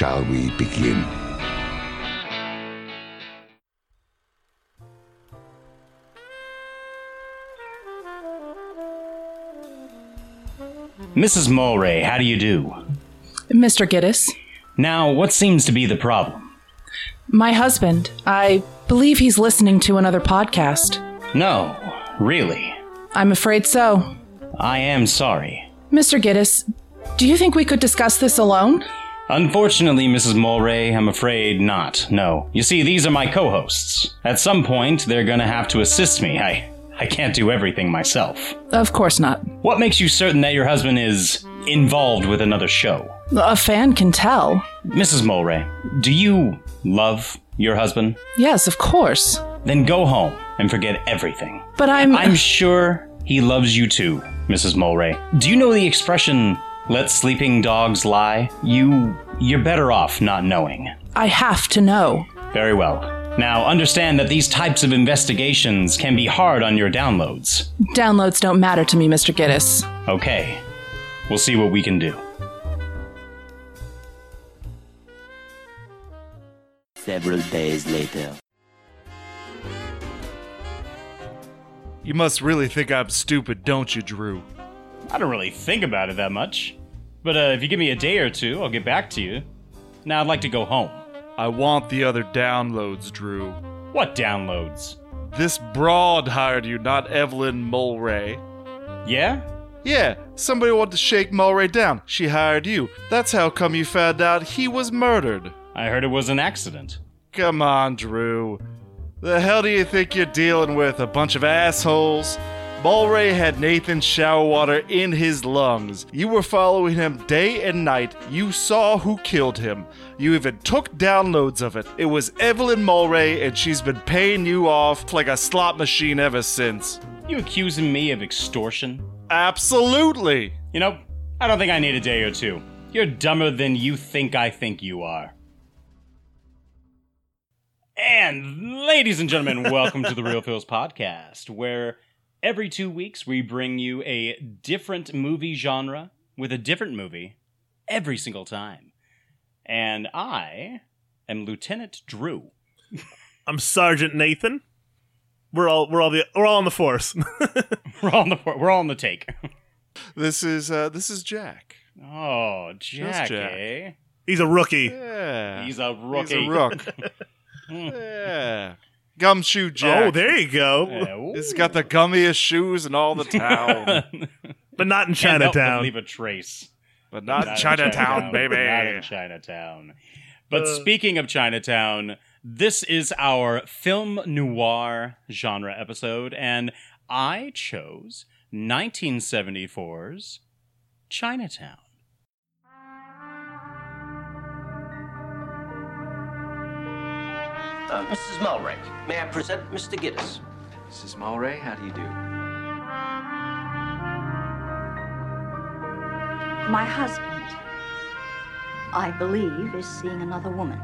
shall we begin? Mrs. Mulwray, how do you do? Mr. Gittes, Now, what seems to be the problem? my husband, I believe he's listening to another podcast. No, really. I'm afraid so. I am sorry. Mr. Gittes, do you think we could discuss this alone? Unfortunately, Mrs. Mulwray, I'm afraid not. No. You see, these are my co-hosts. At some point, they're gonna have to assist me. I I can't do everything myself. Of course not. What makes you certain that your husband is involved with another show? A fan can tell. Mrs. Mulwray, do you love your husband? Yes, of course. Then go home and forget everything. But I'm. I'm sure he loves you too, Mrs. Mulwray. Do you know the expression, let sleeping dogs lie? You. You're better off not knowing. I have to know. Very well. Now, understand that these types of investigations can be hard on your downloads. Downloads don't matter to me, Mr. Gittes. Okay. We'll see what we can do. Several days later. You must really think I'm stupid, don't you, Drew? I don't really think about it that much. But uh, if you give me a day or two, I'll get back to you. Now I'd like to go home. I want the other downloads, Drew. What downloads? This broad hired you, not Evelyn Mulwray. Yeah? Yeah, somebody wanted to shake Mulwray down. She hired you. That's how come you found out he was murdered. I heard it was an accident. Come on, Drew. The hell do you think you're dealing with? A bunch of assholes? Mulwray had Nathan shower water in his lungs. You were following him day and night. You saw who killed him. You even took downloads of it. It was Evelyn Mulwray, and she's been paying you off like a slot machine ever since. You accusing me of extortion? Absolutely! You know, I don't think I need a day or two. You're dumber than you think I think you are. And, ladies and gentlemen, welcome to the Real Feels Podcast, where every two weeks we bring you a different movie genre with a different movie every single time. And I am Lieutenant Drew. I'm Sergeant Nathan. We're all we're all the we're all on the force. we're all on the we're all on the take. This is uh this is Jack. Oh, Jack, Jack. eh? He's a rookie. Yeah. He's a rookie. He's a rook. yeah. Gumshoe Jack. Oh, there you go. Yeah, He's got the gummiest shoes in all the town. But not in Can't help but Chinatown. leave a trace. but not, Not in Chinatown, baby. Not in Chinatown. But Uh. speaking of Chinatown, this is our film noir genre episode, and I chose 1974's Chinatown. Uh, Mrs. Mulwray, may I present Mr. Gittes? Mrs. Mulwray, how do you do? My husband, I believe, is seeing another woman.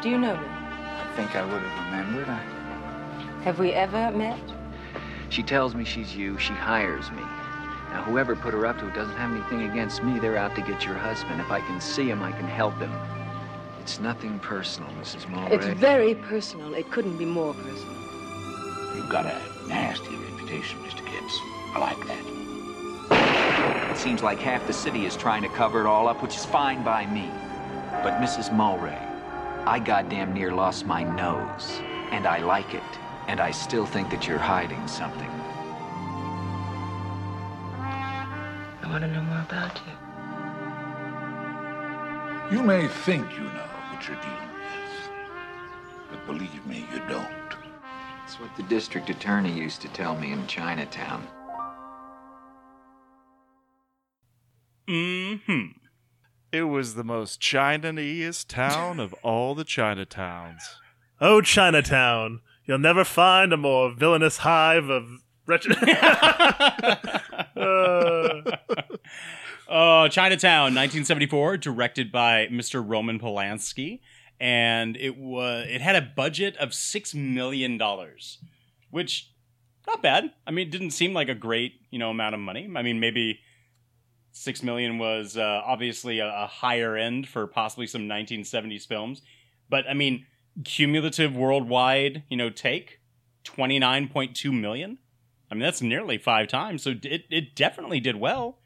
Do you know me? I think I would have remembered. I... Have we ever met? She tells me she's you. She hires me. Now, whoever put her up to it doesn't have anything against me. They're out to get your husband. If I can see him, I can help him. It's nothing personal, Mrs. Mulwray. It's very personal. It couldn't be more personal. You've got a nasty reputation, Mr. Gittes. I like that. It seems like half the city is trying to cover it all up, which is fine by me. But Mrs. Mulwray, I goddamn near lost my nose. And I like it. And I still think that you're hiding something. want to know more about you. You may think you know what you're dealing with, but believe me, you don't. That's what the district attorney used to tell me in Chinatown. Mm-hmm. It was the most Chinese town of all the Chinatowns. Oh, Chinatown! You'll never find a more villainous hive of wretched. Uh, Uh, Chinatown, 1974, directed by Mr. Roman Polanski, and it was it had a budget of six million dollars, which not bad. I mean, it didn't seem like a great you know amount of money. I mean, maybe six million was uh, obviously a, a higher end for possibly some 1970s films, but I mean, cumulative worldwide you know take 29.2 million. I mean, that's nearly five times. So it it definitely did well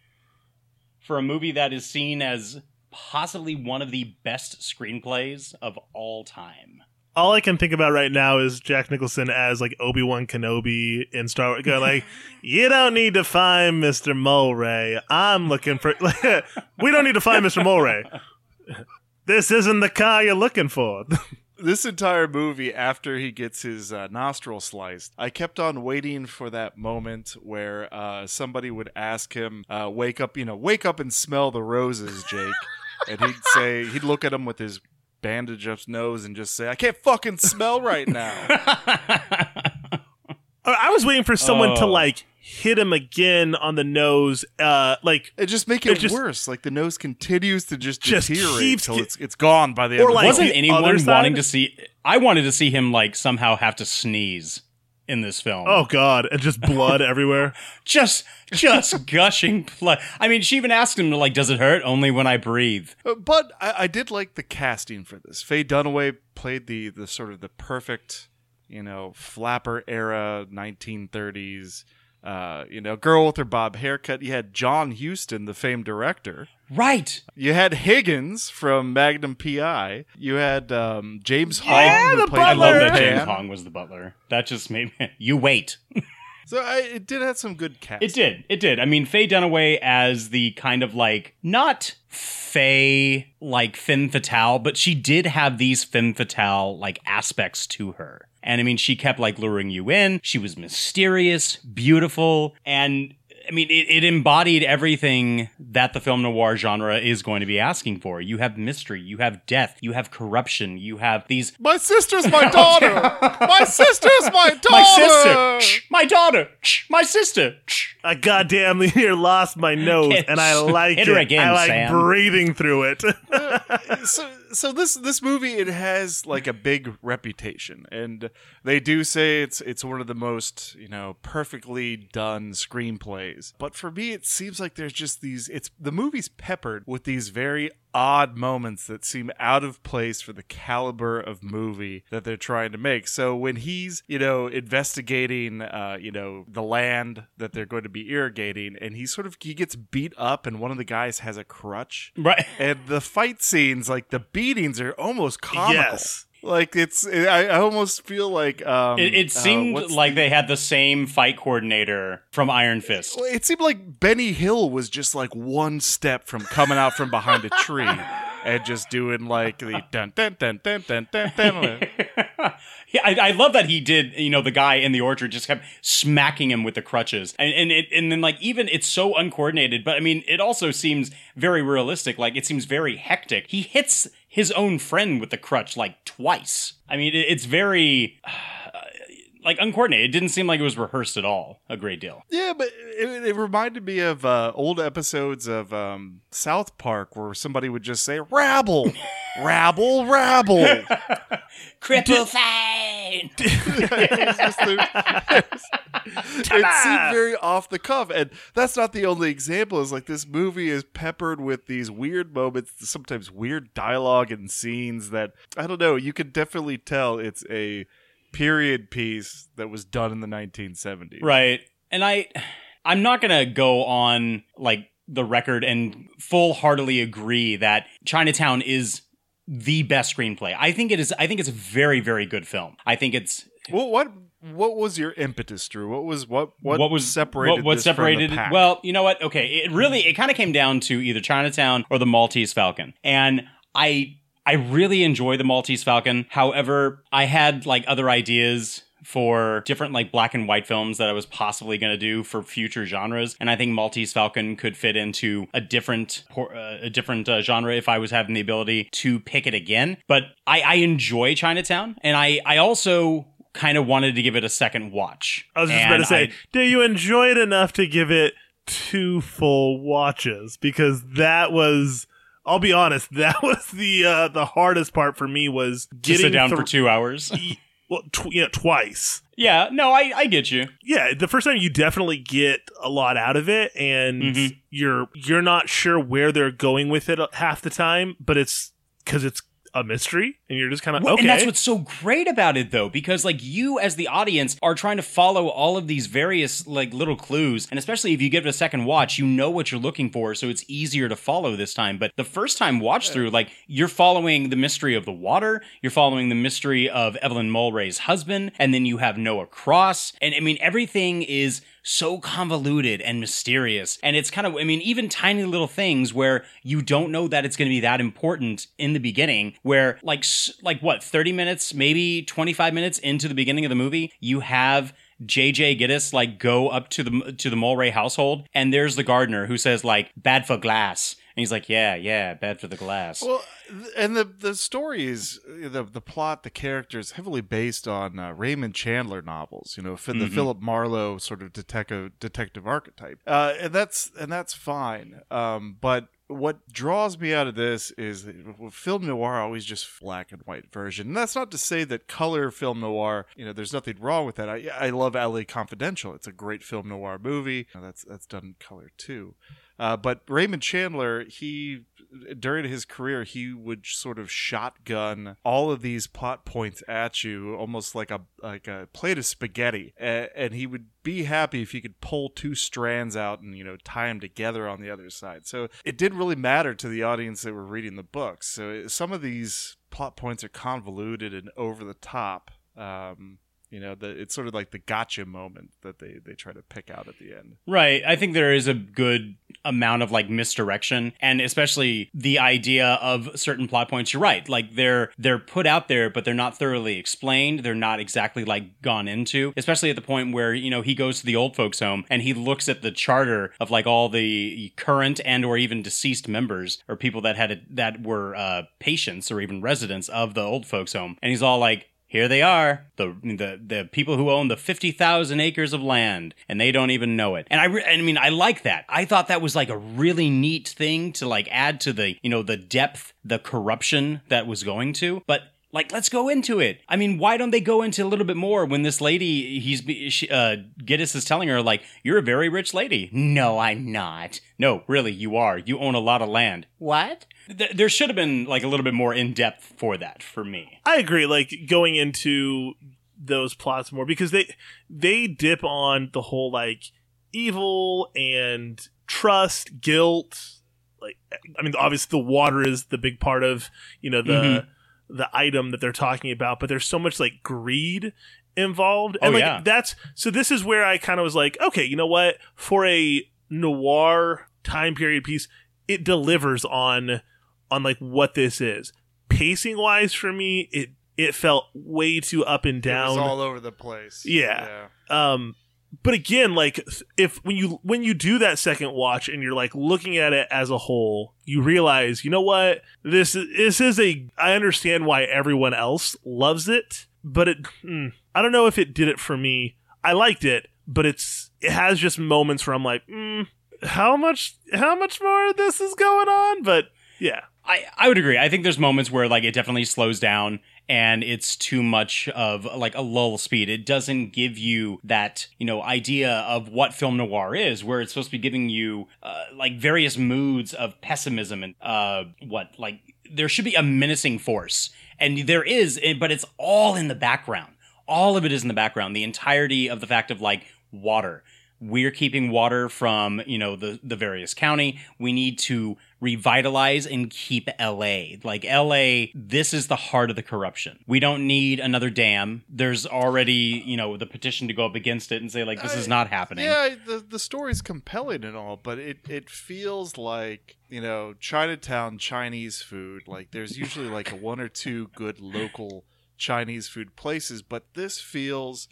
for a movie that is seen as possibly one of the best screenplays of all time. all I can think about right now is Jack Nicholson as like Obi Wan Kenobi in Star Wars. Going like, you don't need to find Mister Mulwray. I'm looking for. we don't need to find Mister Mulwray. This isn't the car you're looking for. This entire movie, after he gets his uh, nostril sliced, I kept on waiting for that moment where uh, somebody would ask him, uh, "Wake up, you know, wake up and smell the roses, Jake," and he'd say, he'd look at him with his bandage up his nose and just say, "I can't fucking smell right now." I was waiting for someone to Oh. like hit him again on the nose, uh, like it just make it worse. Like the nose continues to just, Just deteriorate keeps it's it's gone by the Or end. like Wasn't film. anyone wanting to see? I wanted to see him like somehow have to sneeze in this film. Oh God, and just blood everywhere. just just gushing blood. I mean, she even asked him like, "Does it hurt?" Only when I breathe. Uh, But I, I did like the casting for this. Faye Dunaway played the the sort of the perfect, you know, flapper era 1930s, uh, you know, girl with her bob haircut. You had John Huston, the famed director. Right. You had Higgins from Magnum PI. You had um, James Hong. Yeah, who the played I love that James Hong was the butler. That just made me. You wait. So I, it did have some good casting. It did. It did. I mean, Faye Dunaway as the kind of like not Faye like femme fatale, but she did have these femme fatale like aspects to her. And I mean, she kept like luring you in. She was mysterious, beautiful, and I mean, it, it embodied everything that the film noir genre is going to be asking for. You have mystery, you have death, you have corruption, you have these. My sister's my daughter. my sister's my daughter. My sister, Shh, my daughter, Shh, my sister. Shh. I goddamn near lost my nose, Hit- and I like hit it. her again, I like Sam. breathing through it. Uh, so so this this movie it has like a big reputation and they do say it's it's one of the most you know perfectly done screenplays. But for me it seems like there's just these it's the movie's peppered with these very odd moments that seem out of place for the caliber of movie that they're trying to make so when he's you know investigating uh you know the land that they're going to be irrigating and he sort of he gets beat up and one of the guys has a crutch Right. and the fight scenes like the beatings are almost comical Yes. Like it's I, I almost feel like um It, it uh, seemed what's like they had the same fight coordinator from Iron Fist. Well, it seemed like Benny Hill was just like one step from coming out from behind a tree and just doing like the dun dun dun dun dun dun dun. Yeah, I, I love that he did. You know, the guy in the orchard just kept smacking him with the crutches, and and it, and then like even it's so uncoordinated. But I mean, it also seems very realistic. Like it seems very hectic. He hits his own friend with the crutch like twice. I mean, it's very. Like uncoordinated, it didn't seem like it was rehearsed at all. A great deal. Yeah, but it, it reminded me of uh, old episodes of um, South Park where somebody would just say "rabble, rabble, rabble." Cripple fine. It's just the- it seemed very off the cuff, and that's not the only example. Is like this movie is peppered with these weird moments, sometimes weird dialogue and scenes that I don't know. You can definitely tell it's a period piece that was done in the 1970s. Right. And I I'm not going to go on like the record and full-heartedly agree that Chinatown is the best screenplay. I think it is I think it's a very very good film. I think it's Well, what what was your impetus, Drew? What was what what, what was separated? what, what this from the separated well you know what okay it really it kind of came down to either chinatown or the maltese falcon and i i really enjoy the maltese falcon however i had like other ideas for different like black and white films that I was possibly going to do for future genres, and I think Maltese Falcon could fit into a different uh, a different uh, genre if I was having the ability to pick it again. But I, I enjoy Chinatown, and I I also kind of wanted to give it a second watch. I was just And about to say, I- do you enjoy it enough to give it two full watches? Because that was, I'll be honest, that was the uh, the hardest part for me was to getting sit down thro- for two hours. Well, tw- yeah, twice. yeah, no, I I get you. Yeah, the first time you definitely get a lot out of it, and Mhm. you're you're not sure where they're going with it half the time, but it's because it's a mystery, and you're just kind of Well, okay. And that's what's so great about it, though, because like you as the audience are trying to follow all of these various like little clues, and especially if you give it a second watch, you know what you're looking for, so it's easier to follow this time. But the first time watch through, like you're following the mystery of the water, you're following the mystery of Evelyn Mulwray's husband, and then you have Noah Cross, and I mean everything is so convoluted and mysterious. And it's kind of, I mean, even tiny little things where you don't know that it's going to be that important in the beginning, where like, like what, 30 minutes, maybe 25 minutes into the beginning of the movie, you have JJ Gittes like go up to the to the Mulwray household and there's the gardener who says like bad for glass he's like yeah yeah bad for the glass Well, and the the story is the the plot, the characters heavily based on uh, Raymond Chandler novels. You know, the Mhm. Philip Marlowe sort of detective detective archetype, uh, and that's and that's fine. Um, but what draws me out of this is film noir always just black and white version. And that's not to say that color film noir, you know, there's nothing wrong with that. I, I love LA Confidential. It's a great film noir movie. You know, that's that's done in color too. Uh, but Raymond Chandler, he during his career, he would sort of shotgun all of these plot points at you, almost like a like a plate of spaghetti, A- and he would be happy if he could pull two strands out and you know tie them together on the other side. So it didn't really matter to the audience that were reading the books. So some of these plot points are convoluted and over the top. Um, you know, the, it's sort of like the gotcha moment that they they try to pick out at the end. Right. I think there is a good amount of like misdirection and especially the idea of certain plot points. You're right. Like they're they're put out there, but they're not thoroughly explained. They're not exactly like gone into, especially at the point where, you know, he goes to the old folks home and he looks at the charter of like all the current and or even deceased members or people that had that were uh patients or even residents of the old folks home. And he's all like here they are, the the the people who own the fifty thousand acres of land, and they don't even know it. And I, re- I mean, I like that. I thought that was like a really neat thing to like add to the you know the depth, the corruption that was going to. But like, let's go into it. I mean, why don't they go into a little bit more when this lady, he's she, uh, Gittes is telling her like, you're a very rich lady. No, I'm not. No, really, you are. You own a lot of land. What? Th- there should have been like a little bit more in depth for that for me. I agree. Like going into those plots more because they they dip on the whole like evil and trust, guilt. Like I mean, obviously the water is the big part of you know the Mhm. The item that they're talking about, but there's so much like greed involved. Oh, and like yeah. that's so this is where I kind of was like, okay, you know what? For a noir time period piece, it delivers on on like what this is. Pacing wise for me, it it felt way too up and It down. was all over the place. Yeah. Um but again, like if when you when you do that second watch and you're like looking at it as a whole, you realize, you know what? This is this is a I understand why everyone else loves it, but it mm, I don't know if it did it for me. I liked it, but it's it has just moments where I'm like, mm, how much how much more of this is going on? But yeah. I, I would agree. I think there's moments where like it definitely slows down and it's too much of like a lull speed. It doesn't give you that, you know, idea of what film noir is, where it's supposed to be giving you uh, like various moods of pessimism and uh what like there should be a menacing force. And there is, eh, but it's all in the background. All of it is in the background. The entirety of the fact of like water we're keeping water from you know the the various county. We need to revitalize and keep la like la this is the heart of the corruption. We don't need another dam. There's already you know the petition to go up against it and say like this is not happening. Yeah, the the story's compelling and all, but it it feels like you know Chinatown Chinese food. Like there's usually like a one or two good local Chinese food places, but this feels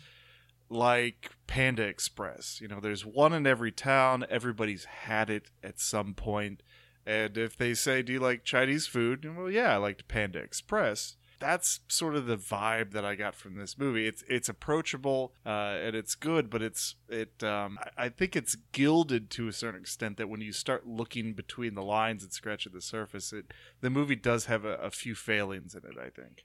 like Panda Express. You know, there's one in every town. Everybody's had it at some point. And if they say, "Do you like Chinese food?" Well, yeah, I liked Panda Express. That's sort of the vibe that I got from this movie. It's it's approachable uh, and it's good, but it's it. Um, I, I think it's gilded to a certain extent that when you start looking between the lines and scratching the surface, it the movie does have a, a few failings in it. I think.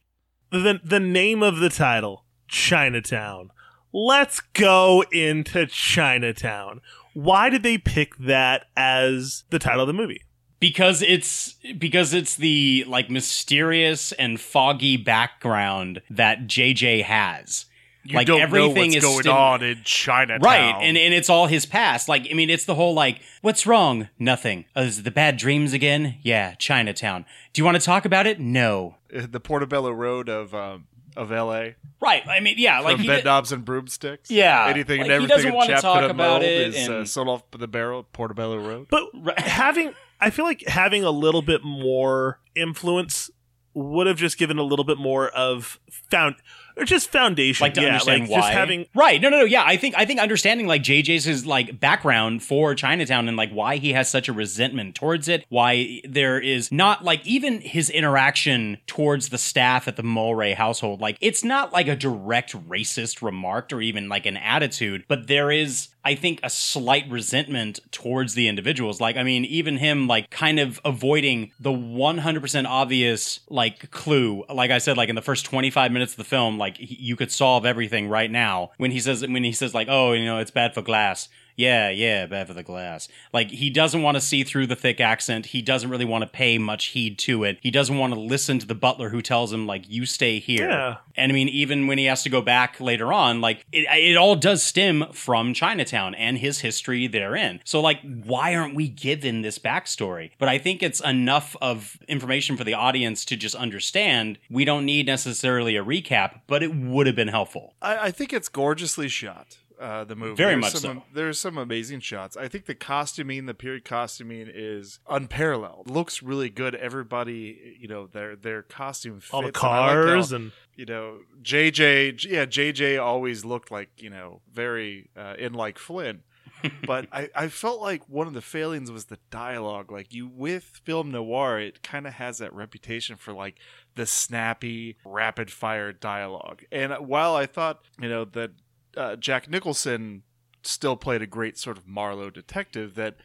The the name of the title, Chinatown. Let's go into Chinatown. Why did they pick that as the title of the movie? because it's because it's the like mysterious and foggy background that JJ has. You like don't everything know what's is going still- on in Chinatown, Right, and and it's all his past. Like I mean, it's the whole like, what's wrong? Nothing. Oh, is it the bad dreams again? Yeah, Chinatown. Do you want to talk about it? No. Uh, the Portobello Road of um, of L.A. Right. I mean, yeah, like From he bed did- knobs and broomsticks. Yeah, anything like, and he everything doesn't wanna talk about mold it, is uh, sold off the barrel Portobello Road. But having, I feel like having a little bit more influence would have just given a little bit more of found or just foundation. like to yeah, understand like why. just having right. No, no, no. Yeah, I think I think understanding like JJ's his like background for Chinatown and like why he has such a resentment towards it. Why there is not like even his interaction towards the staff at the Mulwray household. Like it's not like a direct racist remark or even like an attitude, but there is. I think a slight resentment towards the individuals. Like, I mean, even him, like, kind of avoiding the 100% obvious, like, clue. Like I said, like, in the first 25 minutes of the film, like, he, you could solve everything right now. When he says, when he says, like, oh, you know, it's bad for glass. Yeah, yeah, bad for the glass. Like, he doesn't want to see through the thick accent. He doesn't really want to pay much heed to it. He doesn't want to listen to the butler who tells him, like, you stay here. Yeah. And I mean, even when he has to go back later on, like it, it all does stem from Chinatown and his history therein. So, like, why aren't we given this backstory? But I think it's enough of information for the audience to just understand. We don't need necessarily a recap, but it would have been helpful. I, I think it's gorgeously shot. Uh, the movie Very There's much some, so. There's some amazing shots. I think the costuming, the period costuming, is unparalleled. Looks really good. Everybody, you know, their their costume fits. All the and like how, cars and- you know, JJ. Yeah, JJ always looked like you know very uh, in like Flynn. but I, I felt like one of the failings was the dialogue. Like you with film noir, it kind of has that reputation for like the snappy, rapid fire dialogue. And while I thought, you know, that uh, Jack Nicholson still played a great sort of Marlowe detective, that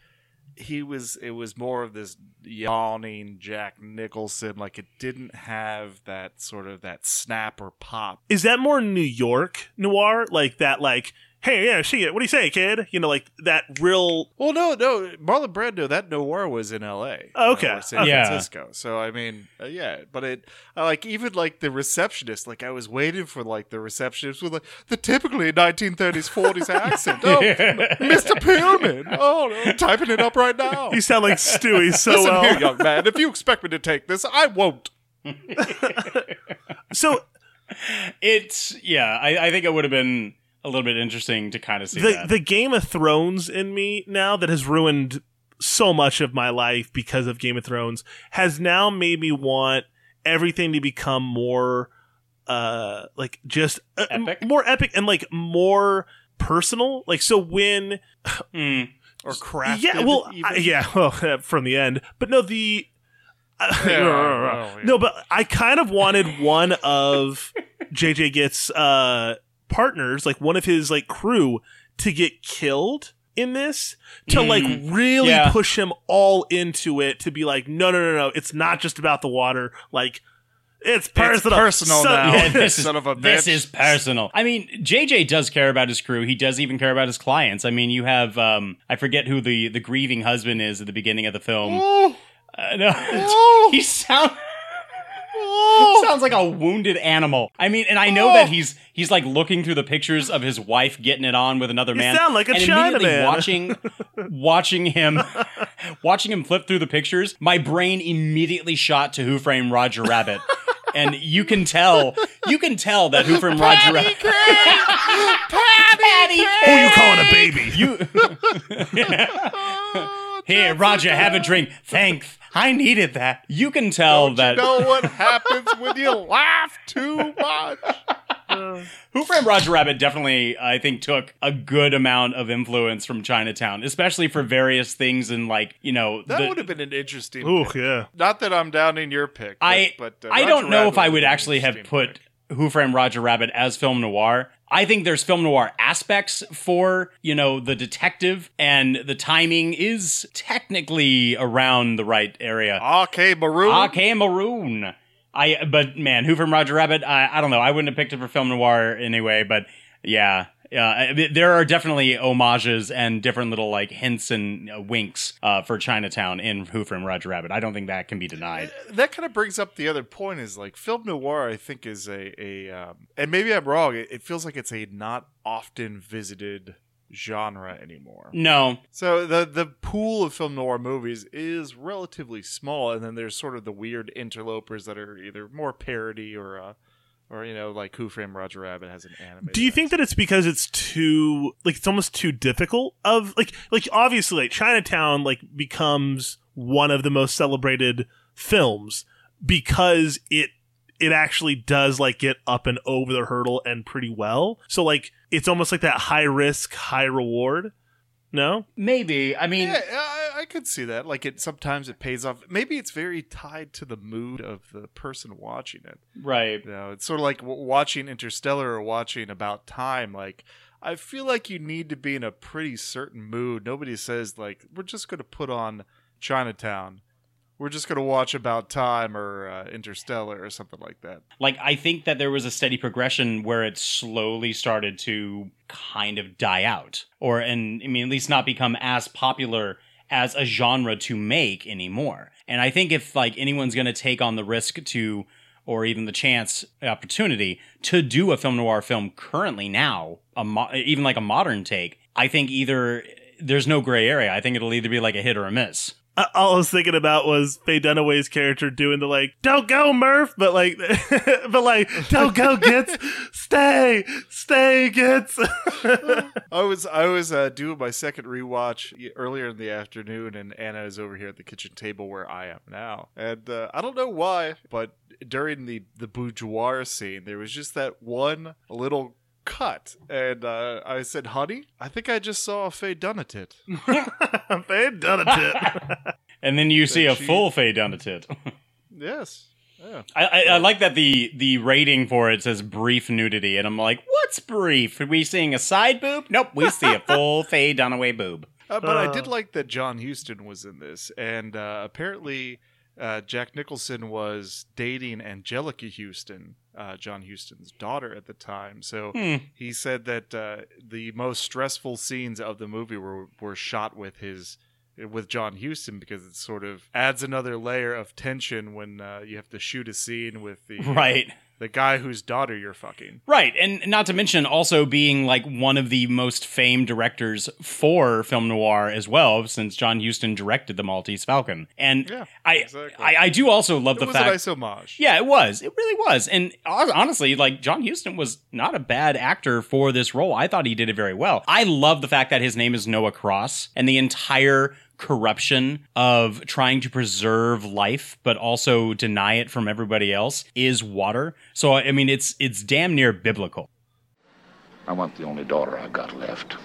he was it was more of this yawning Jack Nicholson. Like it didn't have that sort of that snap or pop. is that more New York noir? Like that like hey, yeah, she what do you say, kid? You know, like that real Well, no, no, Marlon Brando. That noir was in L.A. Oh, okay. uh, or San Yeah. Francisco. So I mean, uh, yeah, but it I like even like the receptionist. Like I was waiting for like the receptionist with like the typically 1930s 40s accent. Oh, Mr. Pillman. Oh, I'm typing it up right now. You sound like Stewie so Listen well. here, young man. If you expect me to take this, I won't. So It's, yeah, I, I think it would have been a little bit interesting to kind of see the that. the Game of Thrones in me now that has ruined so much of my life because of Game of Thrones has now made me want everything to become more uh like just uh, m- more epic and like more personal like so when Hmm. Or crafted. yeah well. I- yeah well from the end but no the Yeah, well, yeah. no but i kind of wanted one of jj gittes uh partners like one of his like crew to get killed in this to Mm. like really Yeah. push him all into it to be like no no no no it's not just about the water like it's personal personal So- now. Yeah, this is, Son of a This is personal. I mean, JJ does care about his crew. He does even care about his clients. I mean, you have um, I forget who the the grieving husband is at the beginning of the film. Oh, Uh, no, Oh. he sound oh. sounds like a wounded animal. I mean, and I know Oh. that he's he's like looking through the pictures of his wife getting it on with another You man. sound like a and immediately Chinaman. watching watching him watching him flip through the pictures. My brain immediately shot to Who Framed Roger Rabbit. And you can tell, you can tell that Who Framed Roger Rabbit. Patty who you calling a baby you oh, here, Roger, have a drink. Thanks. I needed that. You can tell Don't that you know what happens when you laugh too much? Who Framed Roger Rabbit definitely, I think, took a good amount of influence from Chinatown, especially for various things and like you know. That the- would have been an interesting. Ooh, pick. yeah. Not that I'm downing your pick. But, I but uh, I don't know Rabbit if I would've would been an actually have interesting put Who Framed Roger Rabbit as film noir. I think there's film noir aspects for, you know, the detective and the timing is technically around the right area. Okay, Maroon. Okay, Maroon. I but man, Who from Roger Rabbit, I, I don't know. I wouldn't have picked it for film noir anyway, but yeah. Yeah, I- there are definitely homages and different little like hints and uh, winks uh, for Chinatown in Who Framed Roger Rabbit. I don't think that can be denied. that kind of brings up the other point is like film noir i think is a a um, and maybe i'm wrong it, it feels like it's a not often visited genre anymore No, so the the pool of film noir movies is relatively small and then there's sort of the weird interlopers that are either more parody or uh or you know like who framed roger rabbit has an anime Do you think that it's because it's too like it's almost too difficult of like like obviously like Chinatown like becomes one of the most celebrated films because it it actually does like get up and over the hurdle and pretty well. So like it's almost like that high risk, high reward. No? maybe. I mean, yeah, I, could see that. Like it, sometimes it pays off. Maybe it's very tied to the mood of the person watching it. right. You know, it's sort of like watching Interstellar or watching About Time. Like, I feel like you need to be in a pretty certain mood. Nobody says like, "We're just going to put on Chinatown." We're just going to watch About Time or uh, Interstellar or something like that. Like I think that there was a steady progression where it slowly started to kind of die out, or and I mean at least not become as popular as a genre to make anymore. And I think if like anyone's going to take on the risk to or even the chance uh, opportunity to do a film noir film currently now, mo- even like a modern take, I think either there's no gray area. I think it'll either be like a hit or a miss. All I was thinking about was Faye Dunaway's character doing the like, "Don't go, Murph," but like, but like, "Don't go, Gittes, stay, stay, Gittes." I was I was uh, doing my second rewatch earlier in the afternoon, and Anna is over here at the kitchen table where I am now, and uh, I don't know why, but during the the boudoir scene, there was just that one little cut, and uh, I said, "Honey, I think I just saw a Faye Dunatit." Faye Dunatit. And then you see a she- full Faye Dunatit. yes. Yeah. I, I, I like that the the rating for it says brief nudity, and I'm like, what's brief? Are we seeing a side boob? Nope, we see a full Faye Dunaway boob. Uh, but I Uh. did like that John Huston was in this, and uh, apparently uh, Jack Nicholson was dating Anjelica Huston, uh, John Huston's daughter at the time. So Hmm. he said that uh, the most stressful scenes of the movie were were shot with his with John Huston because it sort of adds another layer of tension when uh, you have to shoot a scene with the Right. The guy whose daughter you're fucking. Right, and not to mention also being like one of the most famed directors for film noir as well, since John Huston directed The Maltese Falcon. And Yeah, I, exactly. I I do also love It the was a fact nice homage. Yeah, it was. It really was. And honestly, like John Huston was not a bad actor for this role. I thought he did it very well. I love the fact that his name is Noah Cross and the entire corruption of trying to preserve life but also deny it from everybody else is water. So I mean it's it's damn near biblical. I want the only daughter I've got left.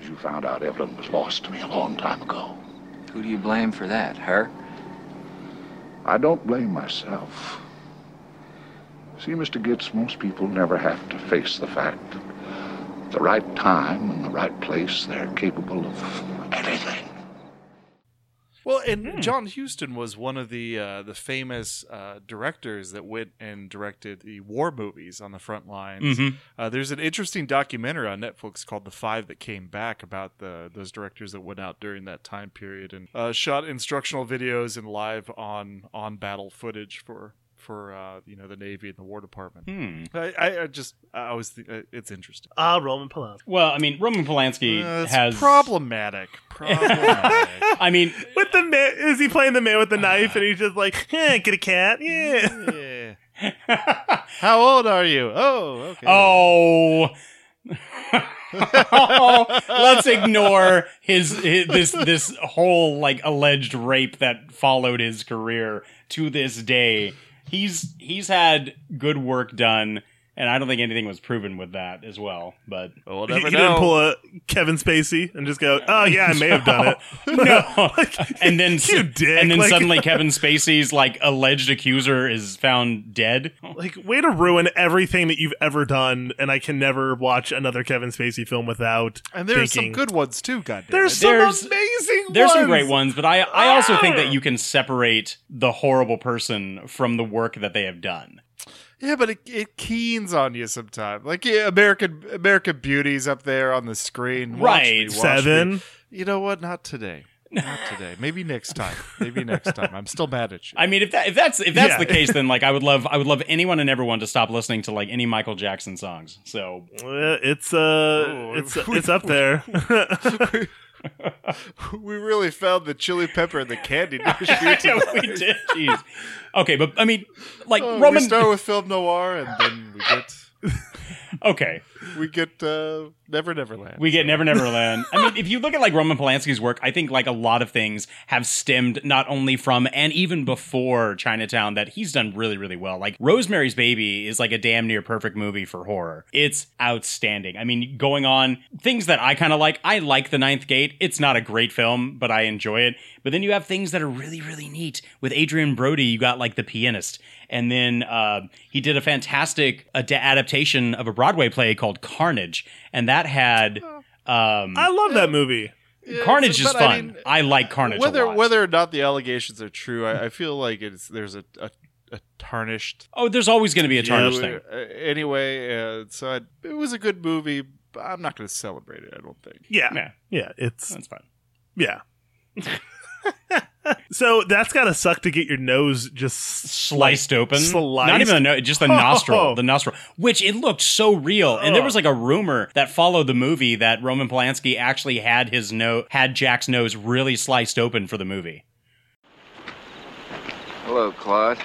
As you found out, Evelyn was lost to me a long time ago. Who do you blame for that? Her? I don't blame myself. See, Mr. Gittes, most people never have to face the fact that at the right time and the right place, they're capable of anything. Well, and Hmm. John Huston was one of the uh, the famous uh, directors that went and directed the war movies on the front lines. Mhm. Uh, there's an interesting documentary on Netflix called "The Five That Came Back" about the those directors that went out during that time period and uh, shot instructional videos and live on on battle footage for for uh, you know the Navy and the War Department. Hmm. I, I, I just I was th- uh, it's interesting. Ah, Roman Polanski. Well, I mean Roman Polanski Uh, it's has problematic. Problematic. I mean With the man, is he playing the man with the knife, and he's just like, eh, "Get a cat, yeah." yeah. How old are you? Oh, okay. Oh, let's ignore his, his this this whole like alleged rape that followed his career to this day. He's he's had good work done and I don't think anything was proven with that as well. But we'll He, he didn't pull a Kevin Spacey and just go, "Oh yeah, I may have done it." no, and then you dick. and then Like- suddenly Kevin Spacey's like alleged accuser is found dead. Like, way to ruin everything that you've ever done, and I can never watch another Kevin Spacey film without. And there's are some good ones too. God There's it. some There's- amazing. There's some great ones, but I I also think that you can separate the horrible person from the work that they have done. Yeah, but it, it keens on you sometimes. Like yeah, American American Beauty's up there on the screen. Watch Right. me, watch Seven. me. You know what? Not today. Not today. Maybe next time. Maybe next time. I'm still mad at you. I mean, if that if that's if that's Yeah. the case, then like I would love I would love anyone and everyone to stop listening to like any Michael Jackson songs. So It's uh, Oh, it's we- it's up there. we really found the chili pepper and the candy yeah, we did. Jeez. Okay, but I mean, like Oh, Roman. We start with film noir, and then we get okay, we get uh, Never Neverland. we get Never Never Land. I mean, if you look at like Roman Polanski's work, I think like a lot of things have stemmed not only from and even before Chinatown that he's done really really well. Like Rosemary's Baby is like a damn near perfect movie for horror. It's outstanding. I mean, going on things that I kind of like. I like The Ninth Gate. It's not a great film, but I enjoy it. But then you have things that are really really neat. With Adrien Brody, you got like The Pianist. And then uh, he did a fantastic ad- adaptation of a Broadway play called Carnage, and that had um, I love that movie. Yeah, Carnage is fun. I I, like Carnage Whether a lot. whether or not the allegations are true, I, I feel like it's there's a a, a tarnished. oh, there's always going to be a tarnished Yeah, thing. uh, anyway, uh, so I, it was a good movie. But I'm not going to celebrate it. I don't think. Yeah, Yeah, yeah, it's that's fine. yeah. so that's gotta suck to get your nose just Sliced open, sliced? not even the no, just the Oh. nostril, the nostril, which it looked so real. And there was like a rumor that followed the movie that Roman Polanski actually had his nose, had Jack's nose really sliced open for the movie. Hello, Claude.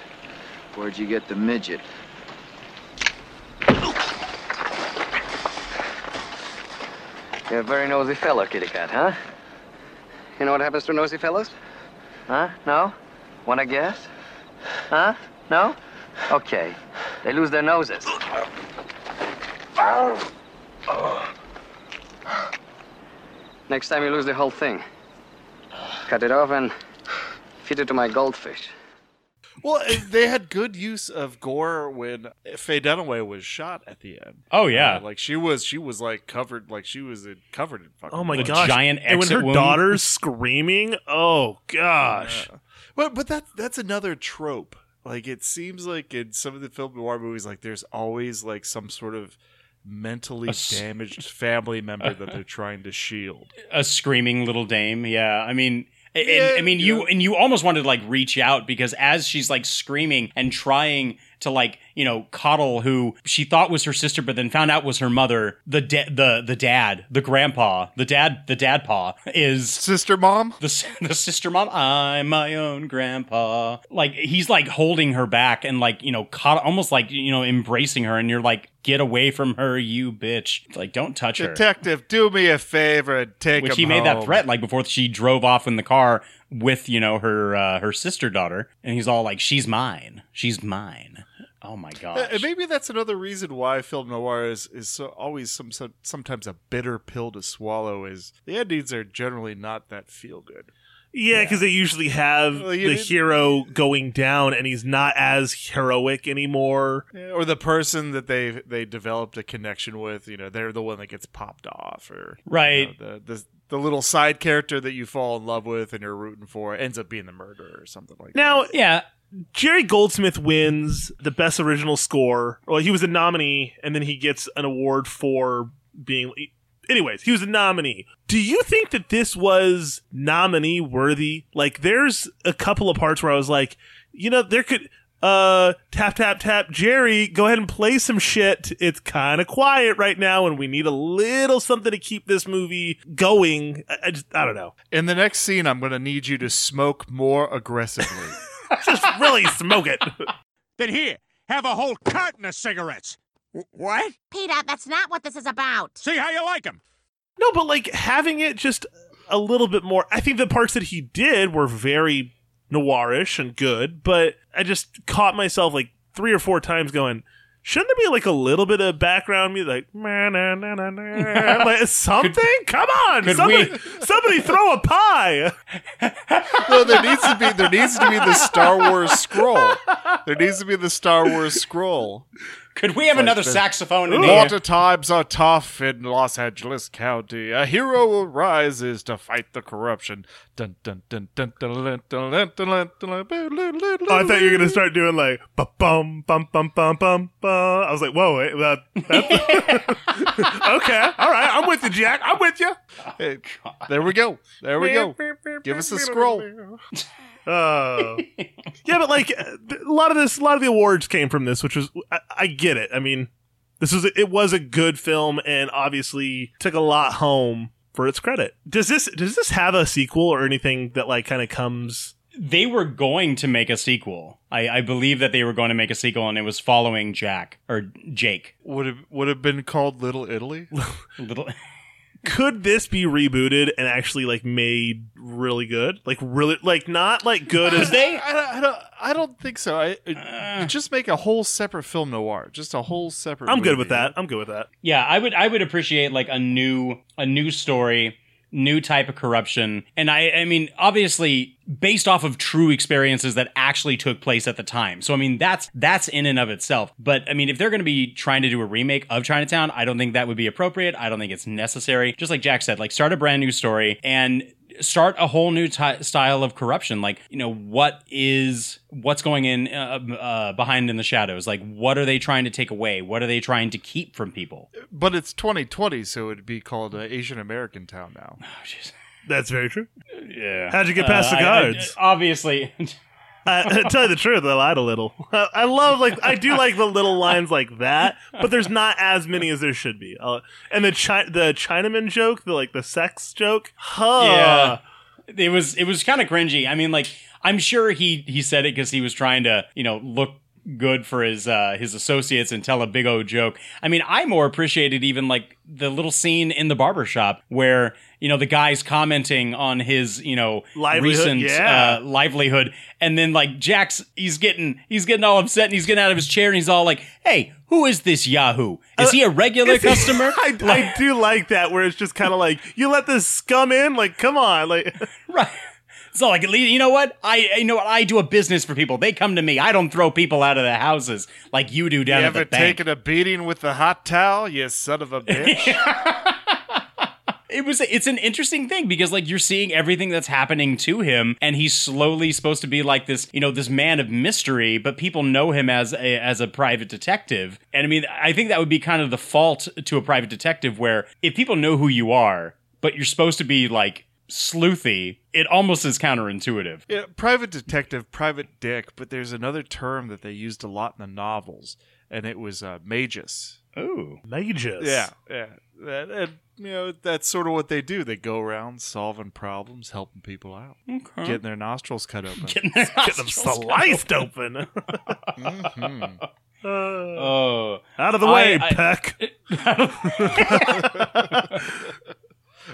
Where'd you get the midget? You're a very nosy fellow, kitty cat, huh? You know what happens to nosy fellows? Huh? No? Wanna guess? Huh? No? Okay. They lose their noses. Next time you lose the whole thing. Cut it off and feed it to my goldfish. Well, they had good use of gore when Faye Dunaway was shot at the end. Oh yeah, Uh, like she was, she was like covered, like she was in, covered in fucking. Oh my With gosh! giant and when her wound. daughter's screaming, oh gosh! Yeah. But but that that's another trope. Like it seems like in some of the film noir movies, like there's always like some sort of mentally A s- damaged family member that they're trying to shield. a screaming little dame. Yeah, I mean, and, Yeah, I mean, you and you almost wanted to like reach out because as she's like screaming and trying to like you know coddle who she thought was her sister, but then found out was her mother. The da- the the dad, the grandpa, the dad, the dad paw is Sister mom. the the sister mom. I'm my own grandpa. Like he's like holding her back and like you know cod- almost like you know embracing her, and you're like, get away from her, you bitch! Like don't touch her. Detective, do me a favor and take which him he made that home. threat like before she drove off in the car with you know her uh, her sister daughter and he's all like she's mine she's mine oh my Uh, gosh And maybe that's another reason why film noir is, is so, always some, some sometimes a bitter pill to swallow. Is the endings are generally not that feel good. Yeah, because they usually have Well, you the didn't- hero going down, and he's not as heroic anymore. Yeah, or the person that they they developed a connection with, you know, they're the one that gets popped off, or you Right. know, the, the the little side character that you fall in love with and you're rooting for ends up being the murderer or something like that. Now, yeah Jerry Goldsmith wins the best original score. Well, he was a nominee, and then he gets an award for being. Anyways, he was a nominee. Do you think that this was nominee worthy? Like, there's a couple of parts where I was like, you know, there could. Uh, tap tap tap, Jerry, go ahead and play some shit. It's kind of quiet right now, and we need a little something to keep this movie going. I, I just, I don't know. In the next scene, I'm going to need you to smoke more aggressively. Just really smoke it. Then here, have a whole carton of cigarettes. What? Peter, that's not what this is about. See how you like him. No, but like having it just a little bit more. I think the parts that he did were very noirish and good, but I just caught myself like three or four times going, shouldn't there be like a little bit of background music, like, "Meh, nah, nah, nah, nah," like something? Come on, could somebody, we- somebody throw a pie. no, there needs to be there needs to be the Star Wars scroll. There needs to be the Star Wars scroll. Could we have like another the, saxophone in here? Water times are tough in Los Angeles County. A hero arises to fight the corruption. I thought you were gonna start doing like bum bum bum bum bum bum. I was like, whoa, wait, that, that okay, all right, I'm with you, Jack. I'm with you. Hey, there we go. There we go. Give us a scroll. Oh, yeah, but like a lot of this, a lot of the awards came from this, which was I, I get it. I mean, this was it was a good film, and obviously took a lot home for its credit. Does this does this have a sequel or anything that like kind of comes? They were going to make a sequel. I, I believe that they were going to make a sequel, and it was following Jack or Jake. Would have would have been called Little Italy. Little. Could this be rebooted and actually like made really good? Like really, like not like good as they? I don't, I don't, I don't think so. I uh, just make a whole separate film noir. Just a whole separate. I'm good with that. I'm good with that. Yeah, I would I would appreciate like a new a new story, new type of corruption. And I I mean, obviously based off of true experiences that actually took place at the time. So I mean, that's that's in and of itself. But I mean, if they're going to be trying to do a remake of Chinatown, I don't think that would be appropriate. I don't think it's necessary. Just like Jack said, like start a brand new story and start a whole new ty style of corruption like you know what is what's going in uh, uh, behind in the shadows like what are they trying to take away what are they trying to keep from people But it's 2020, so it'd be called uh, Asian American Town now. oh, That's very true. Yeah. How'd you get past Uh, the I- I- guards? obviously. I, tell you the truth, I lied a little. I love like I do like the little lines like that, but there's not as many as there should be. Uh, and the chi- the Chinaman joke, the like the sex joke, huh? Yeah. It was it was kind of cringy. I mean, like I'm sure he he said it because he was trying to you know look good for his uh his associates and tell a big old joke. I mean, I more appreciated even like the little scene in the barber shop where you know the guy's commenting on his you know Livelihood, recent yeah. uh, livelihood, and then like Jack's he's getting he's getting all upset and he's getting out of his chair and he's all like, "Hey, who is this Yahoo? Is he a regular Is he- customer?" I, I do like that where it's just kind of like you let this scum in, like come on, like right. So like, you know what? I you know what? I do a business for people. They come to me. I don't throw people out of their houses like you do You down at ever the bank. Ever taken a beating with the hot towel, you son of a bitch? it was it's an interesting thing because like you're seeing everything that's happening to him and he's slowly supposed to be like this you know this man of mystery but people know him as a as a private detective and i mean i think that would be kind of the fault to a private detective where if people know who you are but you're supposed to be like sleuthy it almost is counterintuitive Yeah, private detective, private dick, but there's another term that they used a lot in the novels, and it was uh, magus. Oh, magus. Yeah, yeah. That, and, you know, that's sort of what they do. They go around solving problems, helping people out, Okay. getting their nostrils cut open. Getting their get them sliced open. Mhm. oh Out of the I- way, I- Peck.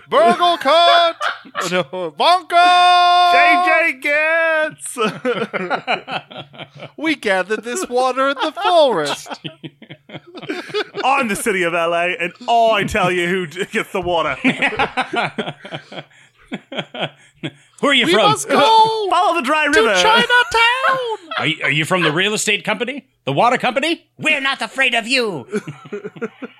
Burgle cut! No, Bonka! JJ Gittes we gathered this water in the forest. on the city of LA, and oh, I tell you who d- gets the water. who are you we from must go Follow the dry river. to river. Chinatown. Are you, are you from the real estate company? The water company? We're not afraid of you.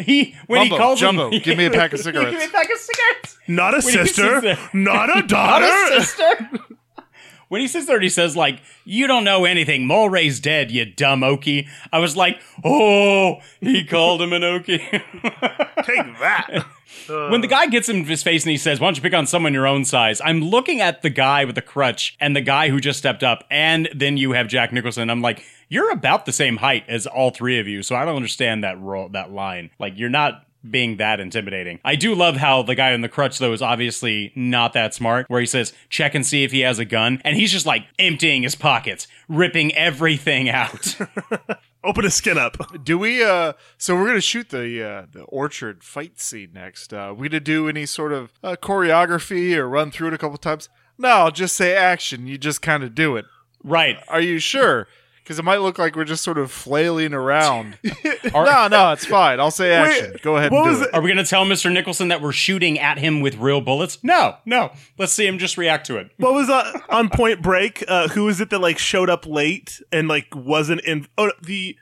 he when Mumbo, he calls Jumbo, him, give me a pack of cigarettes. Give me a pack of cigarettes. Not a When he sits sister, there- not a daughter. Not daughter. a sister. when he sits there and he says like, "You don't know anything. Mulwray's dead, you dumb Okie." I was like, "Oh, he called him an Okie." Take that. When the uh. guy gets in his face and he says, "Why don't you pick on someone your own size?" I'm looking at the guy with the crutch and the guy who just stepped up, and then you have Jack Nicholson. I'm like, you're about the same height as all three of you, so I don't understand that role, that line. Like, you're not being that intimidating. I do love how the guy in the crutch though is obviously not that smart where he says check and see if he has a gun and he's just like emptying his pockets, ripping everything out. Open his skin up. Do we? uh So we're gonna shoot the uh the orchard fight scene next. Uh We gonna do any sort of uh, choreography or run through it a couple times? No, I'll just say action. You just kind of do it. Right. Are you sure? Because it might look like we're just sort of flailing around. no, no, it's fine. I'll say action. Go ahead and do it. Are we going to tell Mr. Nicholson that we're shooting at him with real bullets? No, no. Let's see him just react to it. What was uh, on Point Break? Uh, who was it that like showed up late and like wasn't in? Oh, the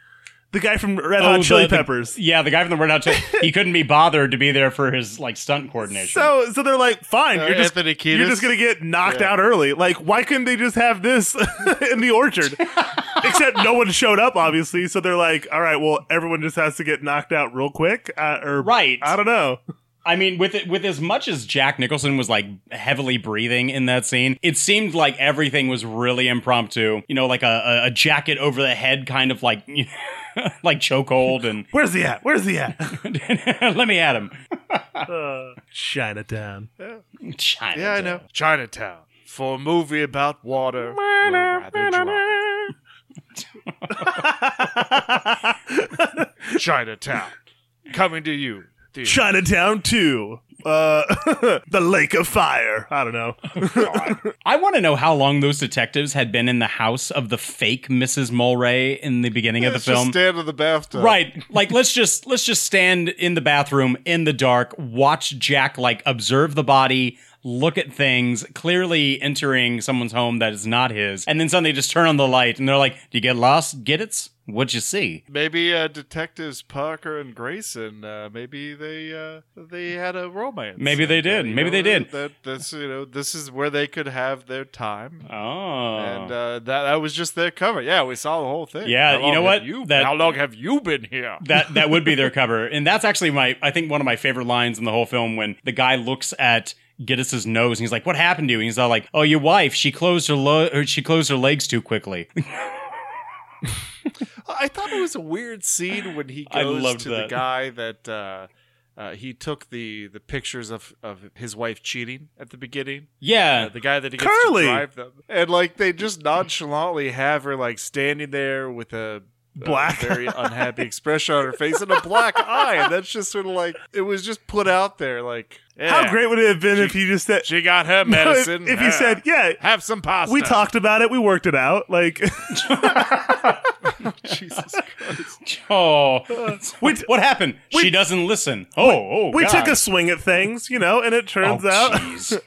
the guy from Red Hot Oh, Chili the- the- Peppers. yeah, the guy from the Red Hot Chili. he couldn't be bothered to be there for his like stunt coordination. So, so they're like, fine, Uh, you're just Anthony Kiedis? you're just gonna get knocked Yeah. out early. Like, why couldn't they just have this in the orchard? Except no one showed up, obviously. So they're like, all right, well, everyone just has to get knocked out real quick, uh, or Right. I don't know. I mean, with it, with as much as Jack Nicholson was like heavily breathing in that scene, it seemed like everything was really impromptu. You know, like a, a, a jacket over the head, kind of like like chokehold, and Where's he at? Where's he at? let me at him. uh, Chinatown. China. Yeah, I know. Chinatown for a movie about water. we're rather dry. Chinatown coming to you. theater. Chinatown Two. Uh, the Lake of Fire. I don't know. I want to know how long those detectives had been in the house of the fake Mrs. Mulwray in the beginning of the Let's just film. stand in the bathtub. Right. Like let's just let's just stand in the bathroom in the dark, watch Jack like observe the body, look at things, clearly entering someone's home that is not his, and then suddenly just turn on the light and they're like, "Do you get lost? Get it? What'd you see?" Maybe uh, detectives Parker and Grayson. Uh, maybe they uh, they had a romance. Maybe they did. you Maybe know, they did. That this you know this is where they could have their time. Oh. And uh, that that was just their cover. Yeah, we saw the whole thing. Yeah, you know what? You, That- how long have you been here? that that would be their cover, and that's actually my I think one of my favorite lines in the whole film when the guy looks at Gittes's nose and he's like, "What happened to you?" And he's all like, "Oh, your wife. She closed her lo- she closed her legs too quickly." I thought it was a weird scene when he goes to the guy that uh, uh, he took the the pictures of of his wife cheating at the beginning. Yeah. Uh, the guy that he gets Curly. to drive them, and like they just nonchalantly have her like standing there with a. a Black very unhappy expression on her face and a black eye, and that's just sort of like it was just put out there. Like, How great would it have been if you just said she got her No, if- medicine. if, he Yeah. said, "Yeah, have some pasta." we talked about it, we worked it out." Like, Jesus Christ. oh, what happened? she doesn't listen. Oh, oh, we God. took a swing at things, you know, and it turns Oh, out, jeez.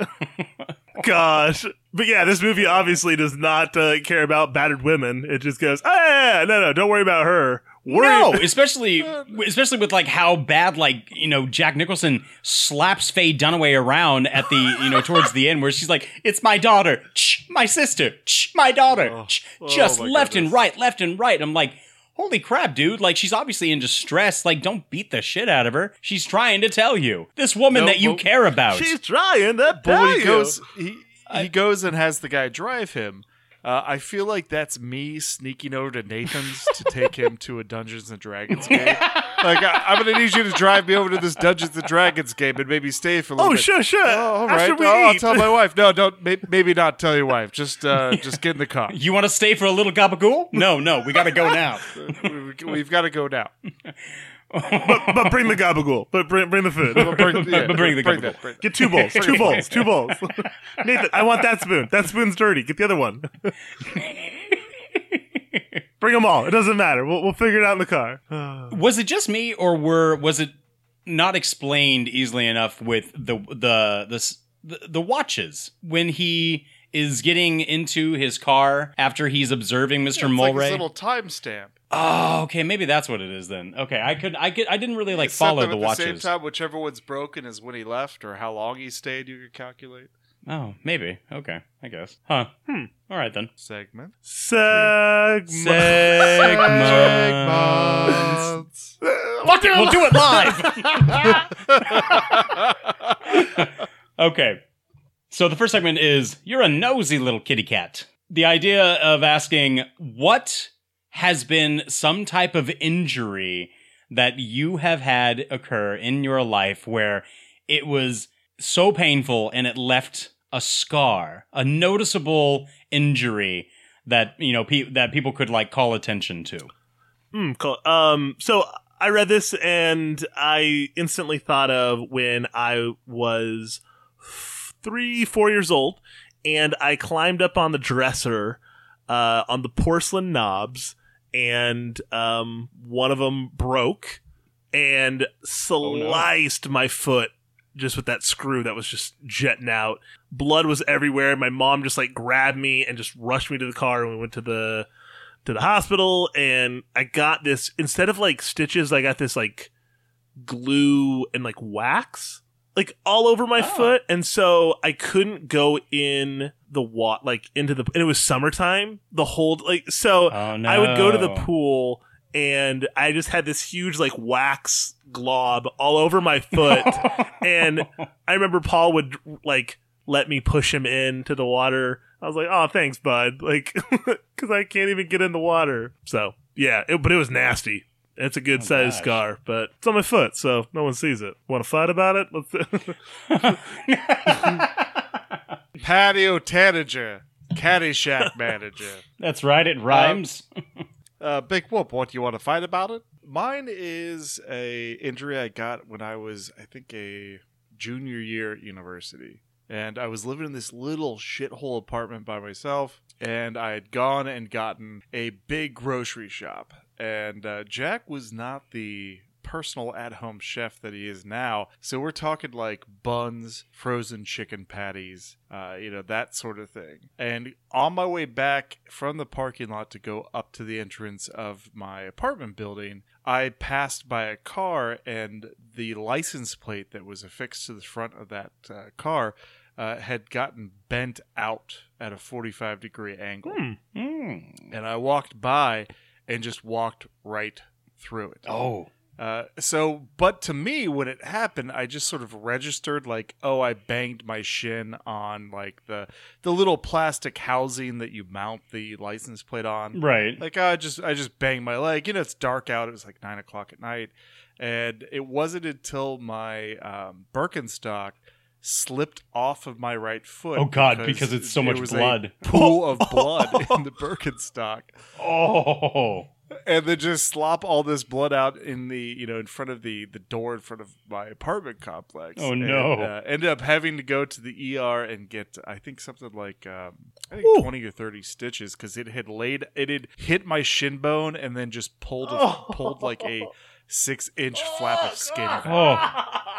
Gosh. But yeah, this movie obviously does not uh, care about battered women. It just goes, "Oh, yeah, yeah, no, no, don't worry about her." Worry No, especially especially with like how bad like you know Jack Nicholson slaps Faye Dunaway around at the you know towards the end where she's like, "It's my daughter, Shh, my sister, Shh, my daughter," Shh, just oh left and right, left and right. I'm like. Holy crap, dude. Like, she's obviously in distress. Like, don't beat the shit out of her. She's trying to tell you. This woman No, that you care about. She's trying to But tell when he you. goes, he he goes and has the guy drive him. Uh, I feel like that's me sneaking over to Nathan's to take him to a Dungeons and Dragons game. like I, I'm gonna need you to drive me over to this Dungeons and Dragons game and maybe stay for a little Oh, bit. sure, sure. Oh, all After right. we Oh, I'll tell my wife. No, don't. May, maybe not tell your wife. Just uh, just get in the car. you want to stay for a little gabagool? No, no, we gotta go now. We- We've got to go now. But, but bring the gabagool. But bring, bring the food. But bring- yeah, But bring the bring gabagool. that, Get two bowls. Two bowls. Two bowls. Nathan, I want that spoon. That spoon's dirty. Get the other one. bring them all. It doesn't matter. We'll, we'll figure it out in the car. was it just me or were was it not explained easily enough with the the the the, the watches when he is getting into his car after he's observing Mr. It's like Mulwray? this little timestamp. oh, okay, maybe that's what it is then. Okay, I could I could I didn't really like follow them the at the same time, whichever one's broken is when he left, or how long he stayed. You could calculate. Oh, maybe. Okay, I guess. Huh. Hmm. All right then. Segment. Segment. Fuck it, we'll do it live. okay. So the first segment is You're a nosy little kitty cat. The idea of asking what has been some type of injury that you have had occur in your life where it was so painful and it left a scar, a noticeable injury that, you know, pe- that people could like call attention to. Mm, cool. Um, so I read this and I instantly thought of when I was three, four years old, and I climbed up on the dresser uh, on the porcelain knobs, and um, one of them broke and sliced my foot just with that screw that was just jetting out. Blood was everywhere. My mom just like grabbed me and just rushed me to the car, and we went to the to the hospital. And I got this instead of like stitches, I got this like glue and like wax like all over my oh. foot and so i couldn't go in the wat like into the and it was summertime the whole like so oh, i would go to the pool and i just had this huge like wax glob all over my foot. And i remember paul would like let me push him into the water. I was like oh thanks bud. Like because i can't even get in the water. So yeah it, but it was nasty it's a good sized gosh. scar, but it's on my foot, so no one sees it. Want to fight about it? Let's. Patio tanager, Caddyshack manager. That's right, it rhymes. Uh, Big Whoop, what do you want to fight about it? Mine is a injury I got when I was, I think, a junior year at university, and I was living in this little shithole apartment by myself, and I had gone and gotten a big grocery shop, and uh, Jack was not the personal at-home chef that he is now. So we're talking like buns frozen chicken patties uh, you know that sort of thing. And on my way back from the parking lot to go up to the entrance of my apartment building i passed by a car and the license plate that was affixed to the front of that uh, car uh, had gotten bent out at a 45 degree angle. And i walked by and just walked right through it Oh. uh, so, but to me, when it happened, I just sort of registered like, oh, I banged my shin on like the the little plastic housing that you mount the license plate on. Right. Like I just I just banged my leg. You know, it's dark out. It was like nine o'clock at night, and it wasn't until my um, Birkenstock slipped off of my right foot. Oh, God, because it's so much blood. pool of blood in the Birkenstock Oh. and then just slop all this blood out in the you know in front of the the door in front of my apartment complex. Oh, And, no. uh, ended up having to go to the ER and get I think something like um, I think twenty or thirty stitches because it had laid it had hit my shin bone and then just pulled a, pulled like a six inch flap of skin. Oh.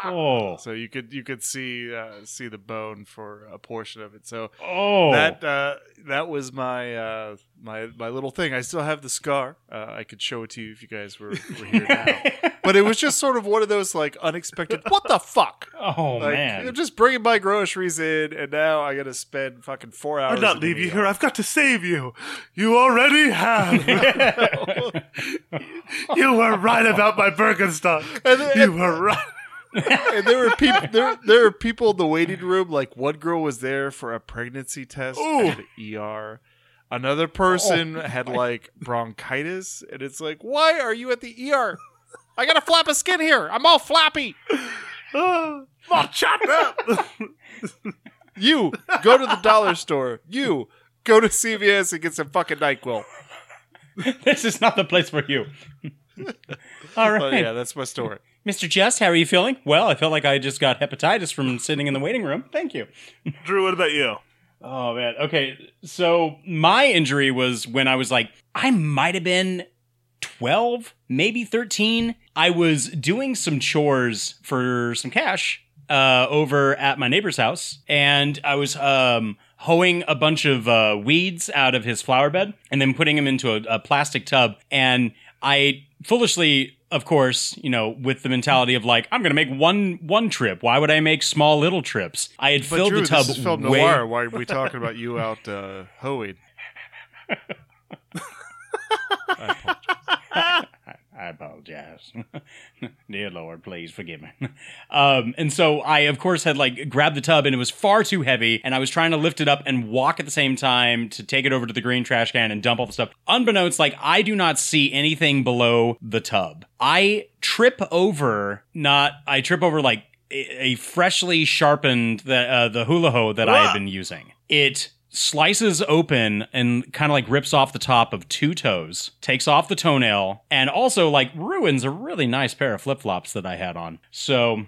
Oh. So you could you could see uh, see the bone for a portion of it. So Oh. that uh, that was my uh, my my little thing. I still have the scar. Uh, I could show it to you if you guys were, were here now. but it was just sort of one of those like unexpected. What the fuck? Oh Like, man. I'm just bringing my groceries in, and now I got to spend fucking four hours. I'd not in the leave you ER. here. I've got to save you. You already have. you were right about my Birkenstock. And then- you were right. and there were people there there were people in the waiting room like one girl was there for a pregnancy test Ooh. at the ER another person had like bronchitis and it's like why are you at the ER I got a flap of skin here I'm all flappy Oh, chopped up. you go to the dollar store you go to CVS and get some fucking NyQuil this is not the place for you. All oh, right. but yeah that's my story Mr. Jess, how are you feeling? Well, I felt like I just got hepatitis from sitting in the waiting room. Thank you. Drew, what about you? Oh man. Okay. So my injury was when I was like, I might have been 12, maybe 13. I was doing some chores for some cash uh, over at my neighbor's house, and I was um, hoeing a bunch of uh, weeds out of his flower bed and then putting them into a, a plastic tub. And I foolishly, of course, you know, with the mentality of like, I'm going to make one one trip. Why would I make small little trips? I had but filled Drew, the tub this is film way. noir why are we talking about you out uh, hoeing I apologize. Dear Lord, please forgive me. Um, and so I, of course, had like grabbed the tub and it was far too heavy. And I was trying to lift it up and walk at the same time to take it over to the green trash can and dump all the stuff. Unbeknownst, like I do not see anything below the tub. I trip over, not, I trip over like a freshly sharpened the, uh, the hula hoe that I had been using. It slices open and kind of like rips off the top of two toes, takes off the toenail, and also like ruins a really nice pair of flip flops that I had on. So,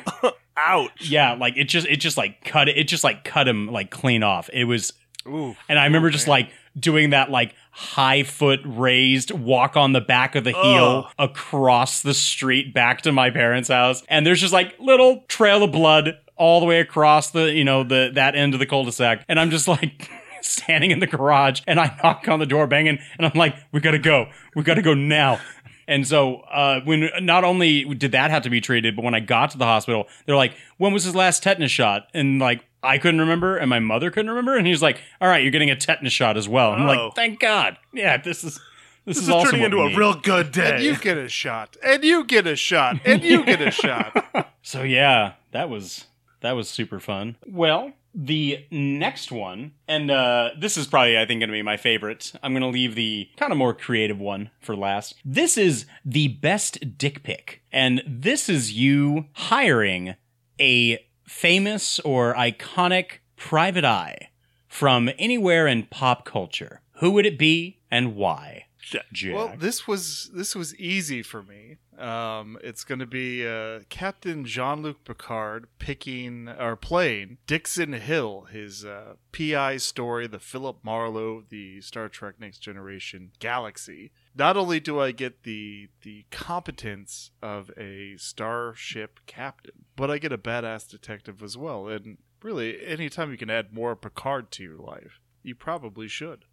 ouch. Yeah, like it just it just like cut it. It just like cut him like clean off. It was, Ooh. and I remember just like doing that like high foot raised walk on the back of the heel across the street back to my parents' house, and there's just like little trail of blood all the way across the you know the that end of the cul-de-sac, and I'm just like. Standing in the garage, and I knock on the door, banging, and I'm like, "We gotta go, we gotta go now." And so, uh, when not only did that have to be treated, but when I got to the hospital, they're like, "When was his last tetanus shot?" And like, I couldn't remember, and my mother couldn't remember, and he's like, "All right, you're getting a tetanus shot as well." I'm Oh. like, "Thank God!" Yeah, this is this, This is, is also turning what into we a need. real good day. And you get a shot. And you get a shot. And you get a shot. So yeah, that was that was super fun. Well, the next one, and uh, this is probably I think going to be my favorite. I'm going to leave the kind of more creative one for last. This is the best dick pic, and this is you hiring a famous or iconic private eye from anywhere in pop culture. Who would it be and why? Jack. Well, this was this was easy for me. Um, it's going to be uh, Captain Jean Luc Picard picking or playing Dixon Hill, his uh, PI story, the Philip Marlowe, the Star Trek Next Generation galaxy. Not only do I get the the competence of a starship captain, but I get a badass detective as well. And really, anytime you can add more Picard to your life, you probably should.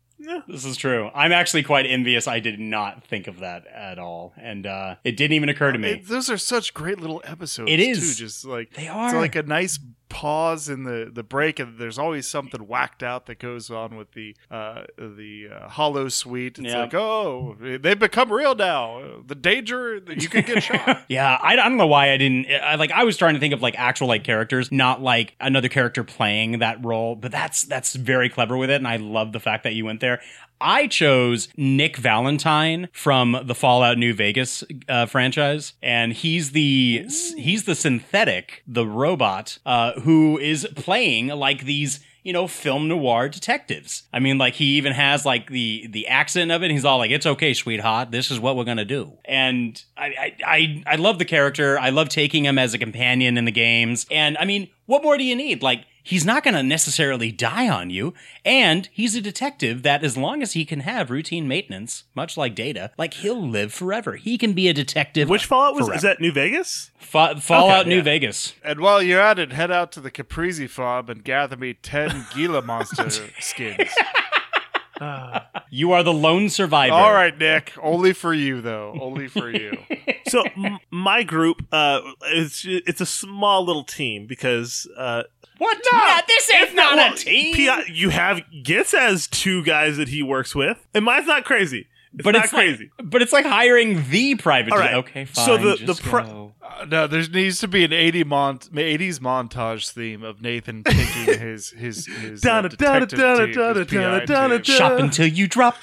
This is true. I'm actually quite envious. I did not think of that at all, and uh, it didn't even occur to me. It- those are such great little episodes. It is. too. just like They It's are. like a nice pause in the the break, and there's always something whacked out that goes on with the uh, the uh, holosuite. It's Yeah. like, oh, they've become real now. The danger that you could get shot. Yeah, I, I don't know why I didn't. I, like, I was trying to think of like actual like characters, not like another character playing that role. But that's that's very clever with it, and I love the fact that you went there. I chose Nick Valentine from the Fallout New Vegas uh, franchise, and he's the he's the synthetic, the robot uh, who is playing like these you know film noir detectives. I mean, like he even has like the the accent of it. He's all like, "It's okay, sweetheart. This is what we're gonna do." And I I I, I love the character. I love taking him as a companion in the games. And I mean, what more do you need? Like he's not going to necessarily die on you. And he's a detective that, as long as he can have routine maintenance, much like Data, like he'll live forever. He can be a detective. Which Fallout was? forever. Is that New Vegas? Fa- Fallout Okay, New yeah. Vegas? and while you're at it, head out to the Caprizi farm and gather me ten Gila monster skins. You are the lone survivor. All right, Nick. Only for you, though. Only for you. so m- my group, uh, it's it's a small little team because uh, What? No, this ain't not well, a team. P- you have Gittes has two guys that he works with, and mine's not crazy. It's but not it's crazy. Like, but it's like hiring the private. All right. Okay, fine. So the- the just pri- go. Uh, no, there needs to be an 80 mon- 80s montage theme of Nathan picking his his his uh, detective team, his PI team. Shop until you drop.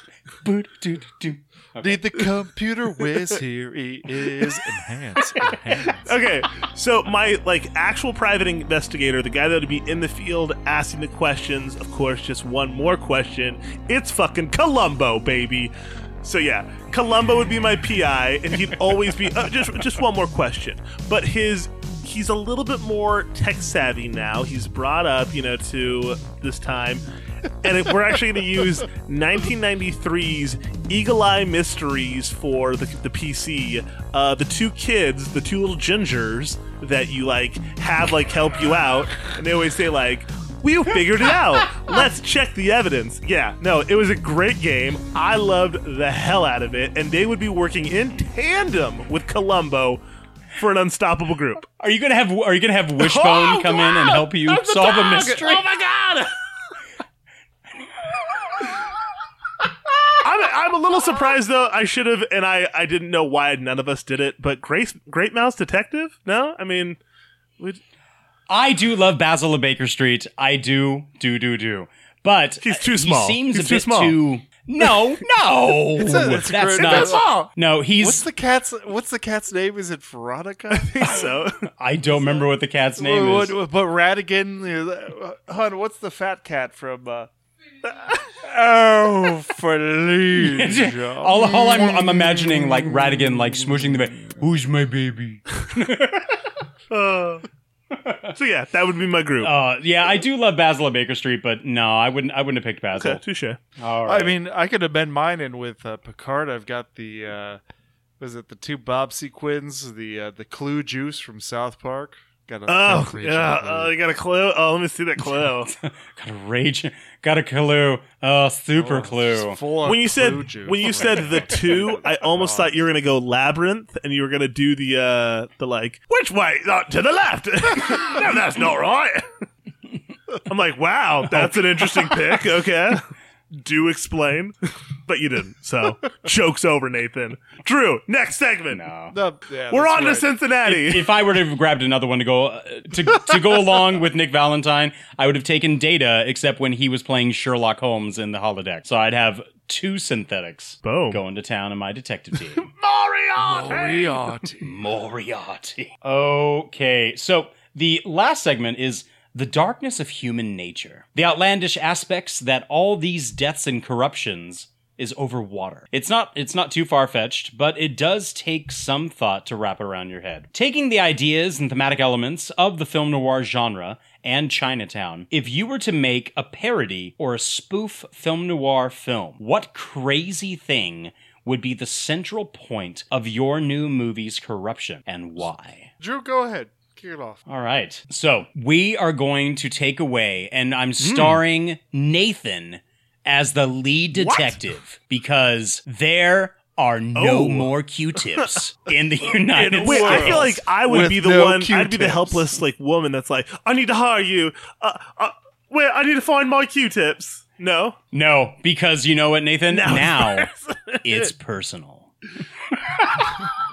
Boot-a-doo-doo-doo. Need the computer whiz here he is enhance enhance. Okay, so my like actual private investigator, the guy that would be in the field asking the questions, of course, just one more question. It's fucking Columbo, baby. So yeah, Columbo would be my PI, and he'd always be uh, just just one more question. But his he's a little bit more tech savvy now. He's brought up, you know, to this time. And it, we're actually going to use 1993's Eagle Eye Mysteries for the, the PC. Uh, the two kids, the two little gingers that you like have like help you out, and they always say like, "We figured it out. Let's check the evidence." Yeah, no, it was a great game. I loved the hell out of it, and they would be working in tandem with Columbo for an unstoppable group. Are you gonna have Are you gonna have Wishbone Oh, come in and help you That's solve a mystery? Oh my god! I'm, I'm a little surprised though. I should have, and I, I didn't know why none of us did it. But Grace, Great Mouse Detective? No, I mean, we I do love Basil of Baker Street. I do, do, do, do. But He's too small. He seems He's a too bit small. too. No, no, It's a- it's that's great- not. it's a- No, he's. What's the cat's What's the cat's name? Is it Veronica? I think so. I don't remember what the cat's name is. But Ratigan, you know, uh, hun, what's the fat cat from uh, oh, please. all, all I'm, I'm imagining like Ratigan like smushing the baby. Who's my baby? Uh, so yeah, that would be my group. Uh, yeah, I do love Basil of Baker Street, but no, I wouldn't. I wouldn't have picked Basil. Okay, touche. All right. I mean, I could amend mine in with uh, Picard. I've got the uh, was it the two Bob sequins, the uh, the Clue juice from South Park. Got a Oh got a yeah, uh, you got a clue. Oh, let me see that clue. got a rage. Got a clue. Oh, super clue. when you said when you said the two, I almost thought you were gonna go labyrinth, and you were gonna do the uh the like which way Uh, to the left. no, that's not right. I'm like, wow, that's an interesting pick. Okay, do explain, but you didn't. So joke's over, Nathan. Drew, next segment. No. No, yeah, We're that's on to right. Cincinnati. If, if I were to have grabbed another one to go uh, to to go along with Nick Valentine, I would have taken Data, except when he was playing Sherlock Holmes in the holodeck. So I'd have two synthetics Boom. going to town in my detective team. Moriarty. Moriarty. Moriarty. Okay, so the last segment is the darkness of human nature. The outlandish aspects that all these deaths and corruptions is over water. It's not it's not too far-fetched, but it does take some thought to wrap around your head. Taking the ideas and thematic elements of the film noir genre and Chinatown, if you were to make a parody or a spoof film noir film, what crazy thing would be the central point of your new movie's corruption and why? Drew, go ahead. Kick it off. All right. So we are going to take away, and I'm starring Nathan as the lead detective because there are no Oh. more Q-tips in the United Wait, States. I feel like I would With be the no one. I'd be the helpless like woman that's like, I need to hire you. Uh, uh, wait, I need to find my Q-tips. No, no, because you know what, Nathan? Now Now, it's it's personal.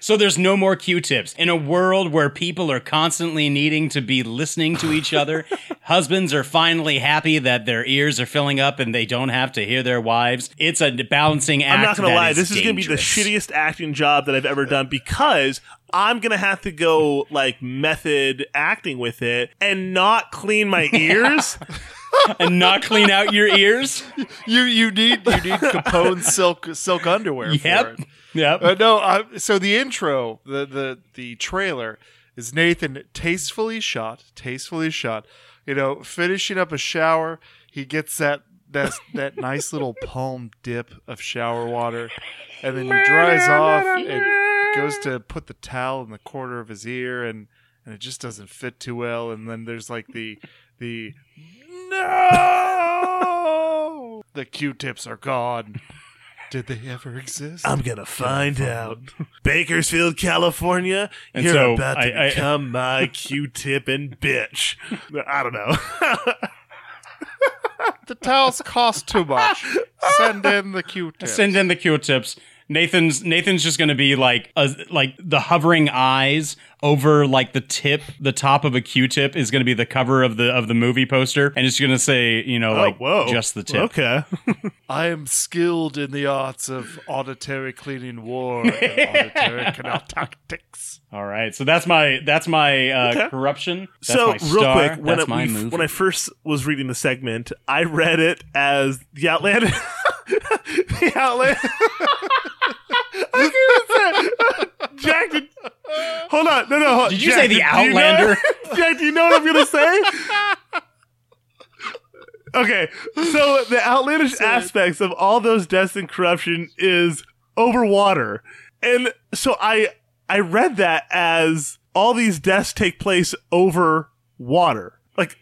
So there's no more Q-tips. In a world where people are constantly needing to be listening to each other, husbands are finally happy that their ears are filling up and they don't have to hear their wives. It's a balancing act. I'm not gonna lie. is This is gonna be the shittiest acting job that I've ever done because I'm gonna have to go like method acting with it and not clean my ears. and not clean out your ears. You you need you need Capone silk silk underwear. Yep. It. Uh, no, I, so the intro, the the the trailer is Nathan tastefully shot, tastefully shot. You know, finishing up a shower, he gets that that that nice little palm dip of shower water, and then he dries off and goes to put the towel in the corner of his ear, and and it just doesn't fit too well. And then there's like the the no, the Q-tips are gone. Did they ever exist? I'm gonna find out. Bakersfield, California, And you're so about to I- I- become my Q-tip and bitch. I don't know. The towels cost too much. Send in the Q-tips. Send in the Q-tips. Nathan's Nathan's just gonna be like a, like the hovering eyes over like the tip, the top of a Q-tip is gonna be the cover of the of the movie poster, and it's gonna say you know Oh, like whoa. just the tip. Okay. I am skilled in the arts of auditory cleaning war and auditory canal tactics. All right, so that's my that's my uh, Okay. corruption. That's so my real star. quick, when that's it, my movie. when I first was reading the segment, I read it as the Outlander. the Outlander. I can't say. Jack, did, hold on, no, no. hold- Did you Jack, say the do you know- Outlander? Jack, do you know what I'm gonna say? Okay, so the outlandish aspects of all those deaths and corruption is over water, and so I I read that as all these deaths take place over water. Like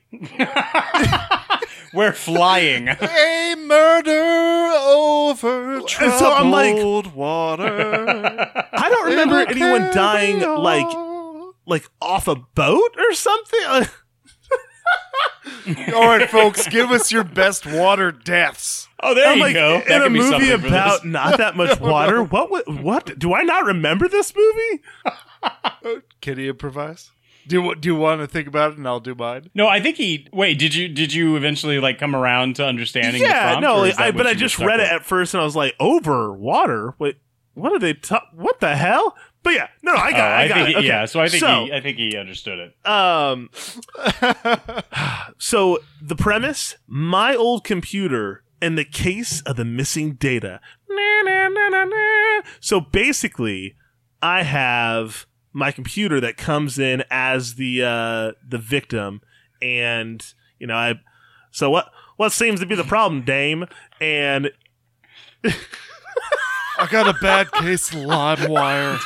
We're flying. A murder over And so I'm like- troubled water. I don't remember It'll anyone dying on. like like off a boat or something. All right, folks, give us your best water deaths. Oh, there I'm you like, go. That in a be movie about this. not that much water. What? What? Do I not remember this movie? Can you improvise? Do you, do you want to think about it and I'll do mine? No, I think he. Wait, did you did you eventually like come around to understanding? the yeah, prompt, no, I, but I just read it at first and I was like, over water. Wait, what are they? What the hell? But yeah, no, no I got, Oh, I got think it. he- Okay. yeah. So I think So- he, I think he understood it. Um, so the premise: my old computer and the case of the missing data. Na, na, na, na, na. So basically, I have my computer that comes in as the uh, the victim, and you know, I. So what? What seems to be the problem, Dame? And I got a bad case of LimeWire.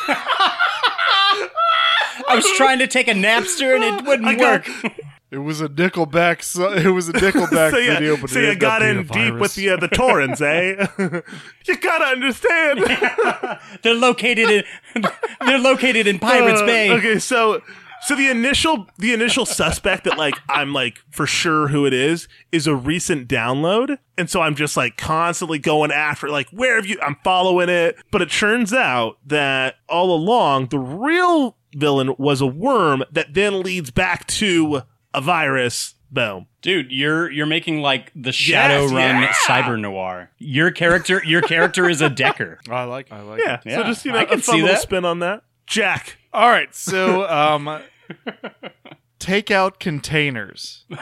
I was trying to take a Napster and it wouldn't I got- work. It was a Nickelback. So, it was a Nickelback so you, video, but so it you ended got up being in deep with the uh, the torrents, eh? you gotta understand. They're located in they're located in Pirates Uh, Bay. Okay, so so the initial the initial suspect that like I'm like for sure who it is is a recent download, and so I'm just like constantly going after like where have you? I'm following it, but it turns out that all along the real villain was a worm that then leads back to a virus. Boom. Dude, you're you're making like the Shadowrun yeah. cyber noir. Your character your character is a Decker. I like. I like. Yeah. it. So just you know I can fun see little that. spin on that. Jack. All right. So, um, take out containers.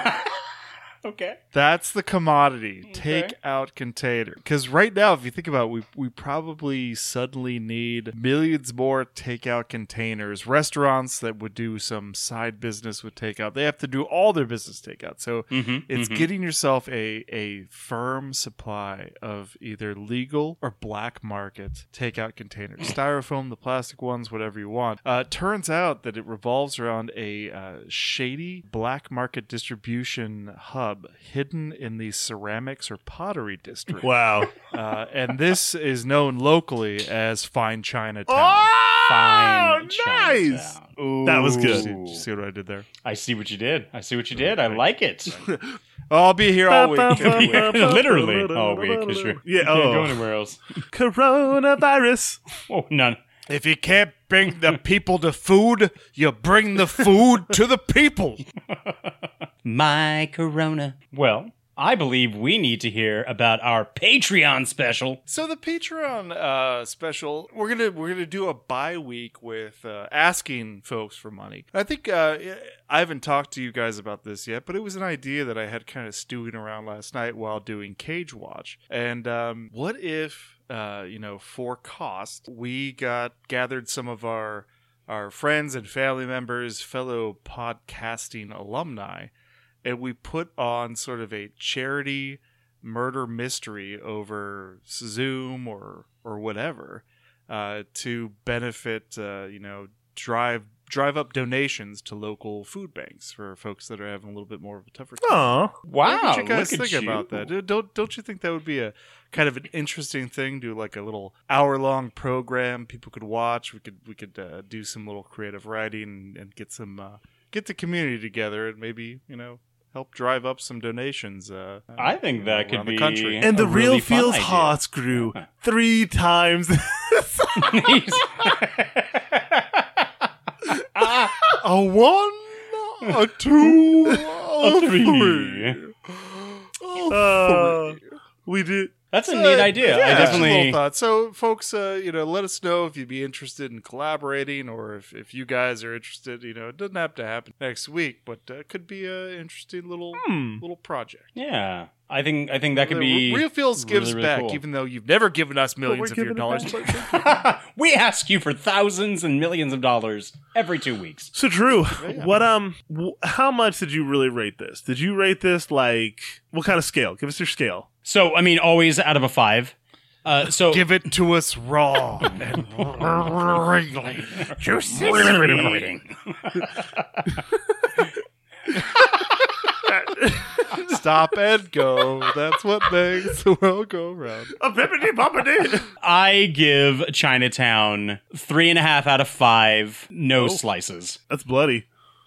Okay. That's the commodity. Take out container. Because right now, if you think about it, we, we probably suddenly need millions more takeout containers. Restaurants that would do some side business with takeout, they have to do all their business takeout. So Mhm, it's mhm. getting yourself a, a firm supply of either legal or black market takeout containers. Styrofoam, the plastic ones, whatever you want. Uh, turns out that it revolves around a uh, shady black market distribution hub hidden in the ceramics or pottery district. Wow. Uh, and this is known locally as Fine Chinatown. Fine. Oh, nice. Chinatown. That was good. See, see what I did there? I see what you did. I see what you did. I like it. I'll be here all week. Literally all week. 'cause you're- Yeah, you can't oh. go anywhere else. Coronavirus. Oh, none. If you can't bring the people to food, you bring the food to the people. My Corona. Well, I believe we need to hear about our Patreon special. So the Patreon uh, special, we're gonna we're gonna do a bye week with uh, asking folks for money. I think uh, I haven't talked to you guys about this yet, but it was an idea that I had kind of stewing around last night while doing Cage Watch. And um, what if uh, you know, for cost, we got gathered some of our our friends and family members, fellow podcasting alumni, and we put on sort of a charity murder mystery over Zoom or or whatever uh, to benefit uh, you know drive drive up donations to local food banks for folks that are having a little bit more of a tougher time. Oh, Wow, What would you guys think about that? Don't don't you think that would be a kind of an interesting thing? Do like a little hour long program people could watch. We could we could uh, do some little creative writing and, and get some uh, get the community together and maybe you know help drive up some donations. Uh, I think that could around be the country. And the real really fun feels idea. hearts grew three times. a one, a two, a three. three. Uh, we did. That's a neat idea. I Yeah, just a definitely. little thought. So, folks, uh, you know, let us know if you'd be interested in collaborating, or if, if you guys are interested. You know, it doesn't have to happen next week, but uh, it could be an interesting little Hmm. little project. Yeah, I think I think that could Uh, be. Real Feels really, gives really back, cool. even though you've never given us millions of your dollars. we ask you for thousands and millions of dollars every two weeks. So Drew, what um, w- how much did you really rate this? Did you rate this like what kind of scale? Give us your scale. So I mean, always out of a five. Uh, so Give it to us raw and wriggly. juicy. Stop and go. That's what makes the world go round. A bippity boppity. I give Chinatown three and a half out of five. No Oh. slices. That's bloody.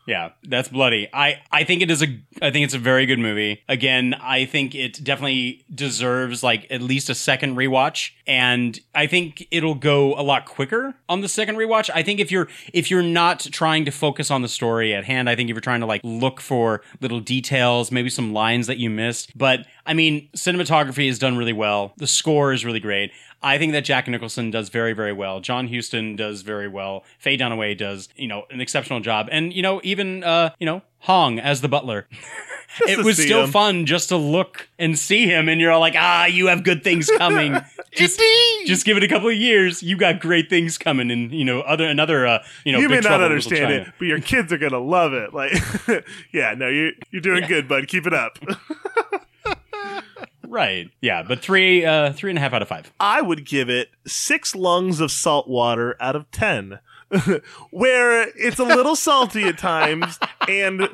Yeah, that's bloody. I I think it is a I think it's a very good movie. Again, I think it definitely deserves like at least a second rewatch and I think it'll go a lot quicker on the second rewatch. I think if you're if you're not trying to focus on the story at hand, I think if you're trying to like look for little details, maybe some lines that you missed, but I mean, cinematography is done really well. The score is really great. I think that Jack Nicholson does very, very well. John Huston does very well. Faye Dunaway does, you know, an exceptional job. And, you know, even, uh, you know, Hong as the butler. it was still him. fun just to look and see him, and you're all like, ah, you have good things coming. just, just give it a couple of years. You got great things coming, and you know, other another, uh, you know, you may not Trouble in Little understand it, but your kids are gonna love it. Like, yeah, no, you you're doing good, bud. Keep it up. Right? Yeah, but three, uh, three and a half out of five. I would give it six lungs of salt water out of ten, where it's a little salty at times and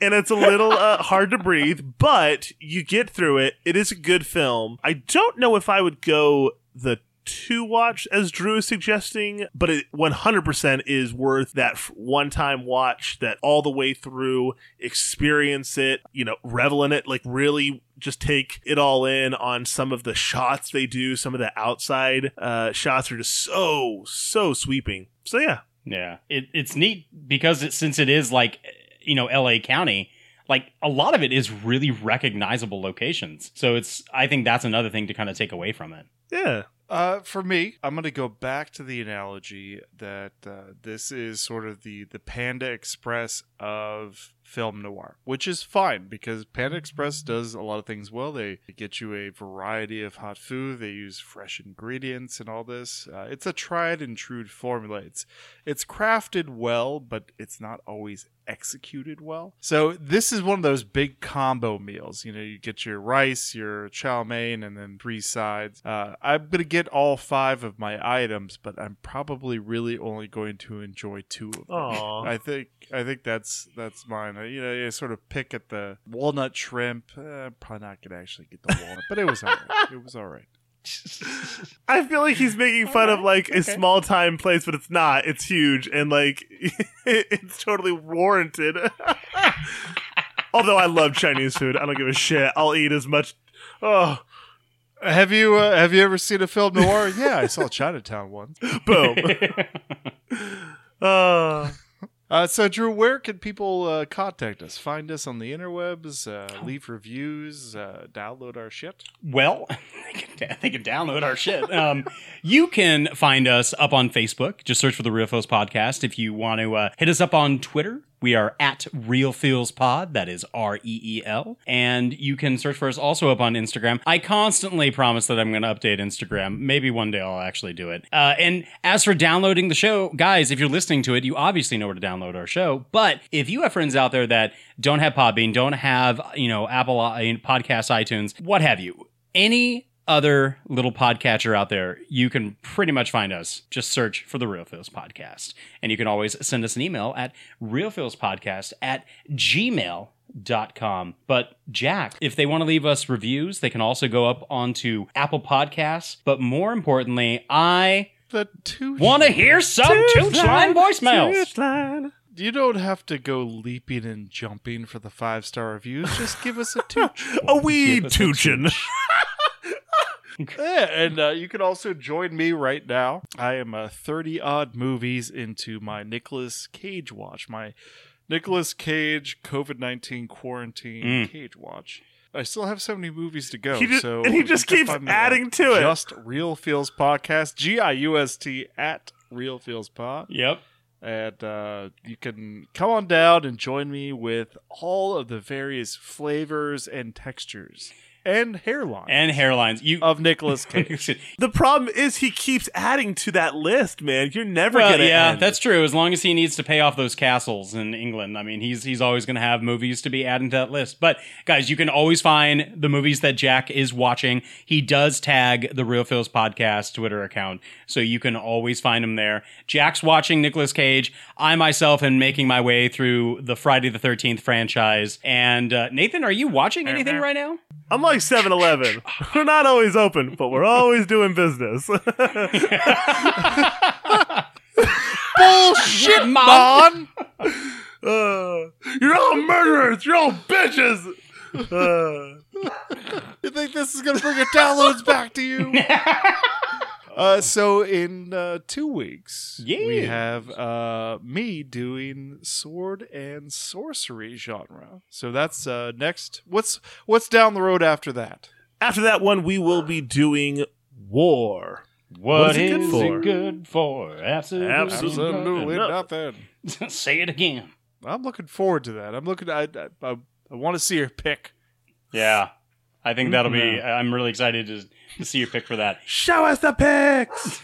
and it's a little uh, hard to breathe, but you get through it. It is a good film. I don't know if I would go the two watch as Drew is suggesting, but it 100% is worth that one time watch that all the way through, experience it, you know, revel in it, like really just take it all in on some of the shots they do. Some of the outside uh, shots are just so, so sweeping. So, yeah. Yeah, it, it's neat because it, since it is like you know L.A. County, like a lot of it is really recognizable locations. So it's I think that's another thing to kind of take away from it. Yeah. Uh, for me, I'm going to go back to the analogy that uh, this is sort of the the Panda Express of film noir, which is fine because Panda Express does a lot of things well. They get you a variety of hot food. They use fresh ingredients and all this. Uh, it's a tried and true formula. It's it's crafted well, but it's not always executed well. So this is one of those big combo meals. You know, you get your rice, your chow mein, and then three sides. Uh, I'm gonna get all five of my items, but I'm probably really only going to enjoy two of them. Aw. I think I think that's that's mine. Uh, You know, you sort of pick at the walnut shrimp. Uh, probably not gonna actually get the walnut, but it was alright. It was alright. I feel like he's making fun of like a small time place, but it's not. It's huge and like it's totally warranted. Although I love Chinese food, I don't give a shit. I'll eat as much. Oh, Have you uh, have you ever seen a film noir? yeah, I saw Chinatown once. boom. uh, Uh, so, Drew, where can people uh, contact us? Find us on the interwebs, uh, leave reviews, uh, download our shit. Well, they can, they can download our shit. Um, you can find us up on Facebook. Just search for the Reel Podcast. If you want to uh, hit us up on Twitter, we are at Reel Feels Pod. That is R E E L. And you can search for us also up on Instagram. I constantly promise that I'm going to update Instagram. Maybe one day I'll actually do it. Uh, and as for downloading the show, guys, if you're listening to it, you obviously know where to download our show. But if you have friends out there that don't have Podbean, don't have you know Apple uh, Podcast, iTunes, what have you, any other little podcatcher out there, you can pretty much find us. Just search for the Reel Feels Podcast. And you can always send us an email at reelfeelspodcast at gmail.com. But Jack, if they want to leave us reviews, they can also go up onto Apple Podcasts. But more importantly, I The two want to hear some Tooch Line voicemails. You don't have to go leaping and jumping for the five star reviews. Just give us a tooch. a weed us toochin'. Yeah, and uh, you can also join me right now. I am uh, 30 odd movies into my Nicolas Cage watch, my Nicolas Cage COVID 19 quarantine Mm. Cage watch. I still have so many movies to go. Just- so and he just keeps find me at adding to it. Just Reel Feels Podcast, G I U S T at Reel Feels Pod. Yep. And uh, you can come on down and join me with all of the various flavors and textures and hairlines And hairlines. You of Nicolas Cage. The problem is he keeps adding to that list, man. You're never well, gonna yeah, end. that's true. As long as he needs to pay off those castles in England, I mean, he's he's always going to have movies to be adding to that list. But guys, you can always find the movies that Jack is watching. He does tag the Reel Feels podcast Twitter account, so you can always find him there. Jack's watching Nicolas Cage. I myself am making my way through the Friday the Thirteenth franchise. And uh, Nathan, are you watching anything right now? I'm like 7 Eleven. We're not always open, but we're always doing business. Bullshit, Mon! Uh, you're all murderers! You're all bitches! Uh, You think this is gonna bring your downloads back to you? Uh, so in uh, two weeks, yeah. we have uh, me doing sword and sorcery genre. So that's uh, next. What's what's down the road after that? After that one, we will be doing war. What is it good for? good for? Absolutely, Absolutely nothing. Say it again. I'm looking forward to that. I'm looking. I I, I, I want to see her pick. Yeah, I think that'll be. Mhm. I'm really excited to see your pick for that. Show us the pics.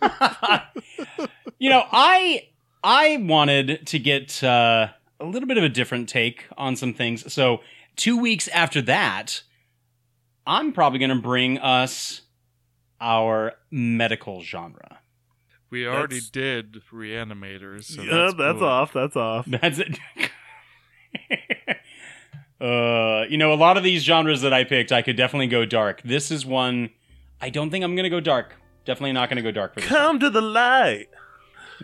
You know, I I wanted to get uh, a little bit of a different take on some things. So two weeks after that, I'm probably going to bring us our medical genre. We already That's- did reanimators. So yeah, that's, cool. off. That's off. That's it. uh, you know, a lot of these genres that I picked, I could definitely go dark. This is one I don't think I'm going to go dark. Definitely not going to go dark for this. Come to the light.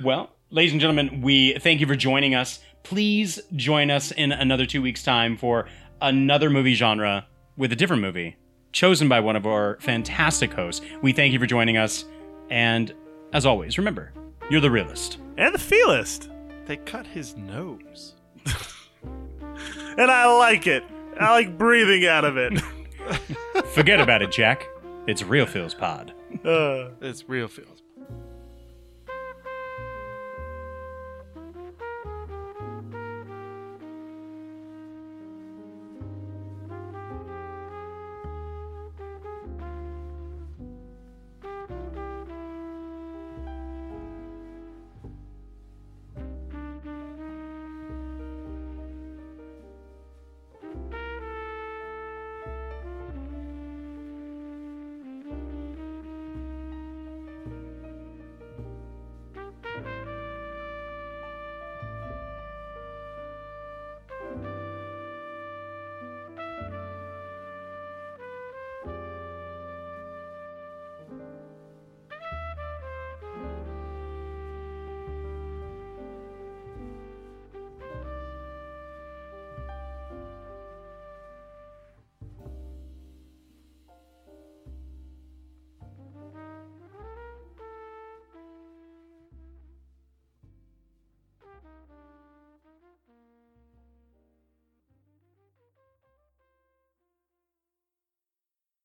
Well, ladies and gentlemen, we thank you for joining us. Please join us in another two weeks' time for another movie genre with a different movie chosen by one of our fantastic hosts. We thank you for joining us. And as always, remember, you're the realist. And the feelist. They cut his nose. And I like it. I like breathing out of it. Forget about it, Jack. It's Reel Feels Pod. Uh. It's real feels.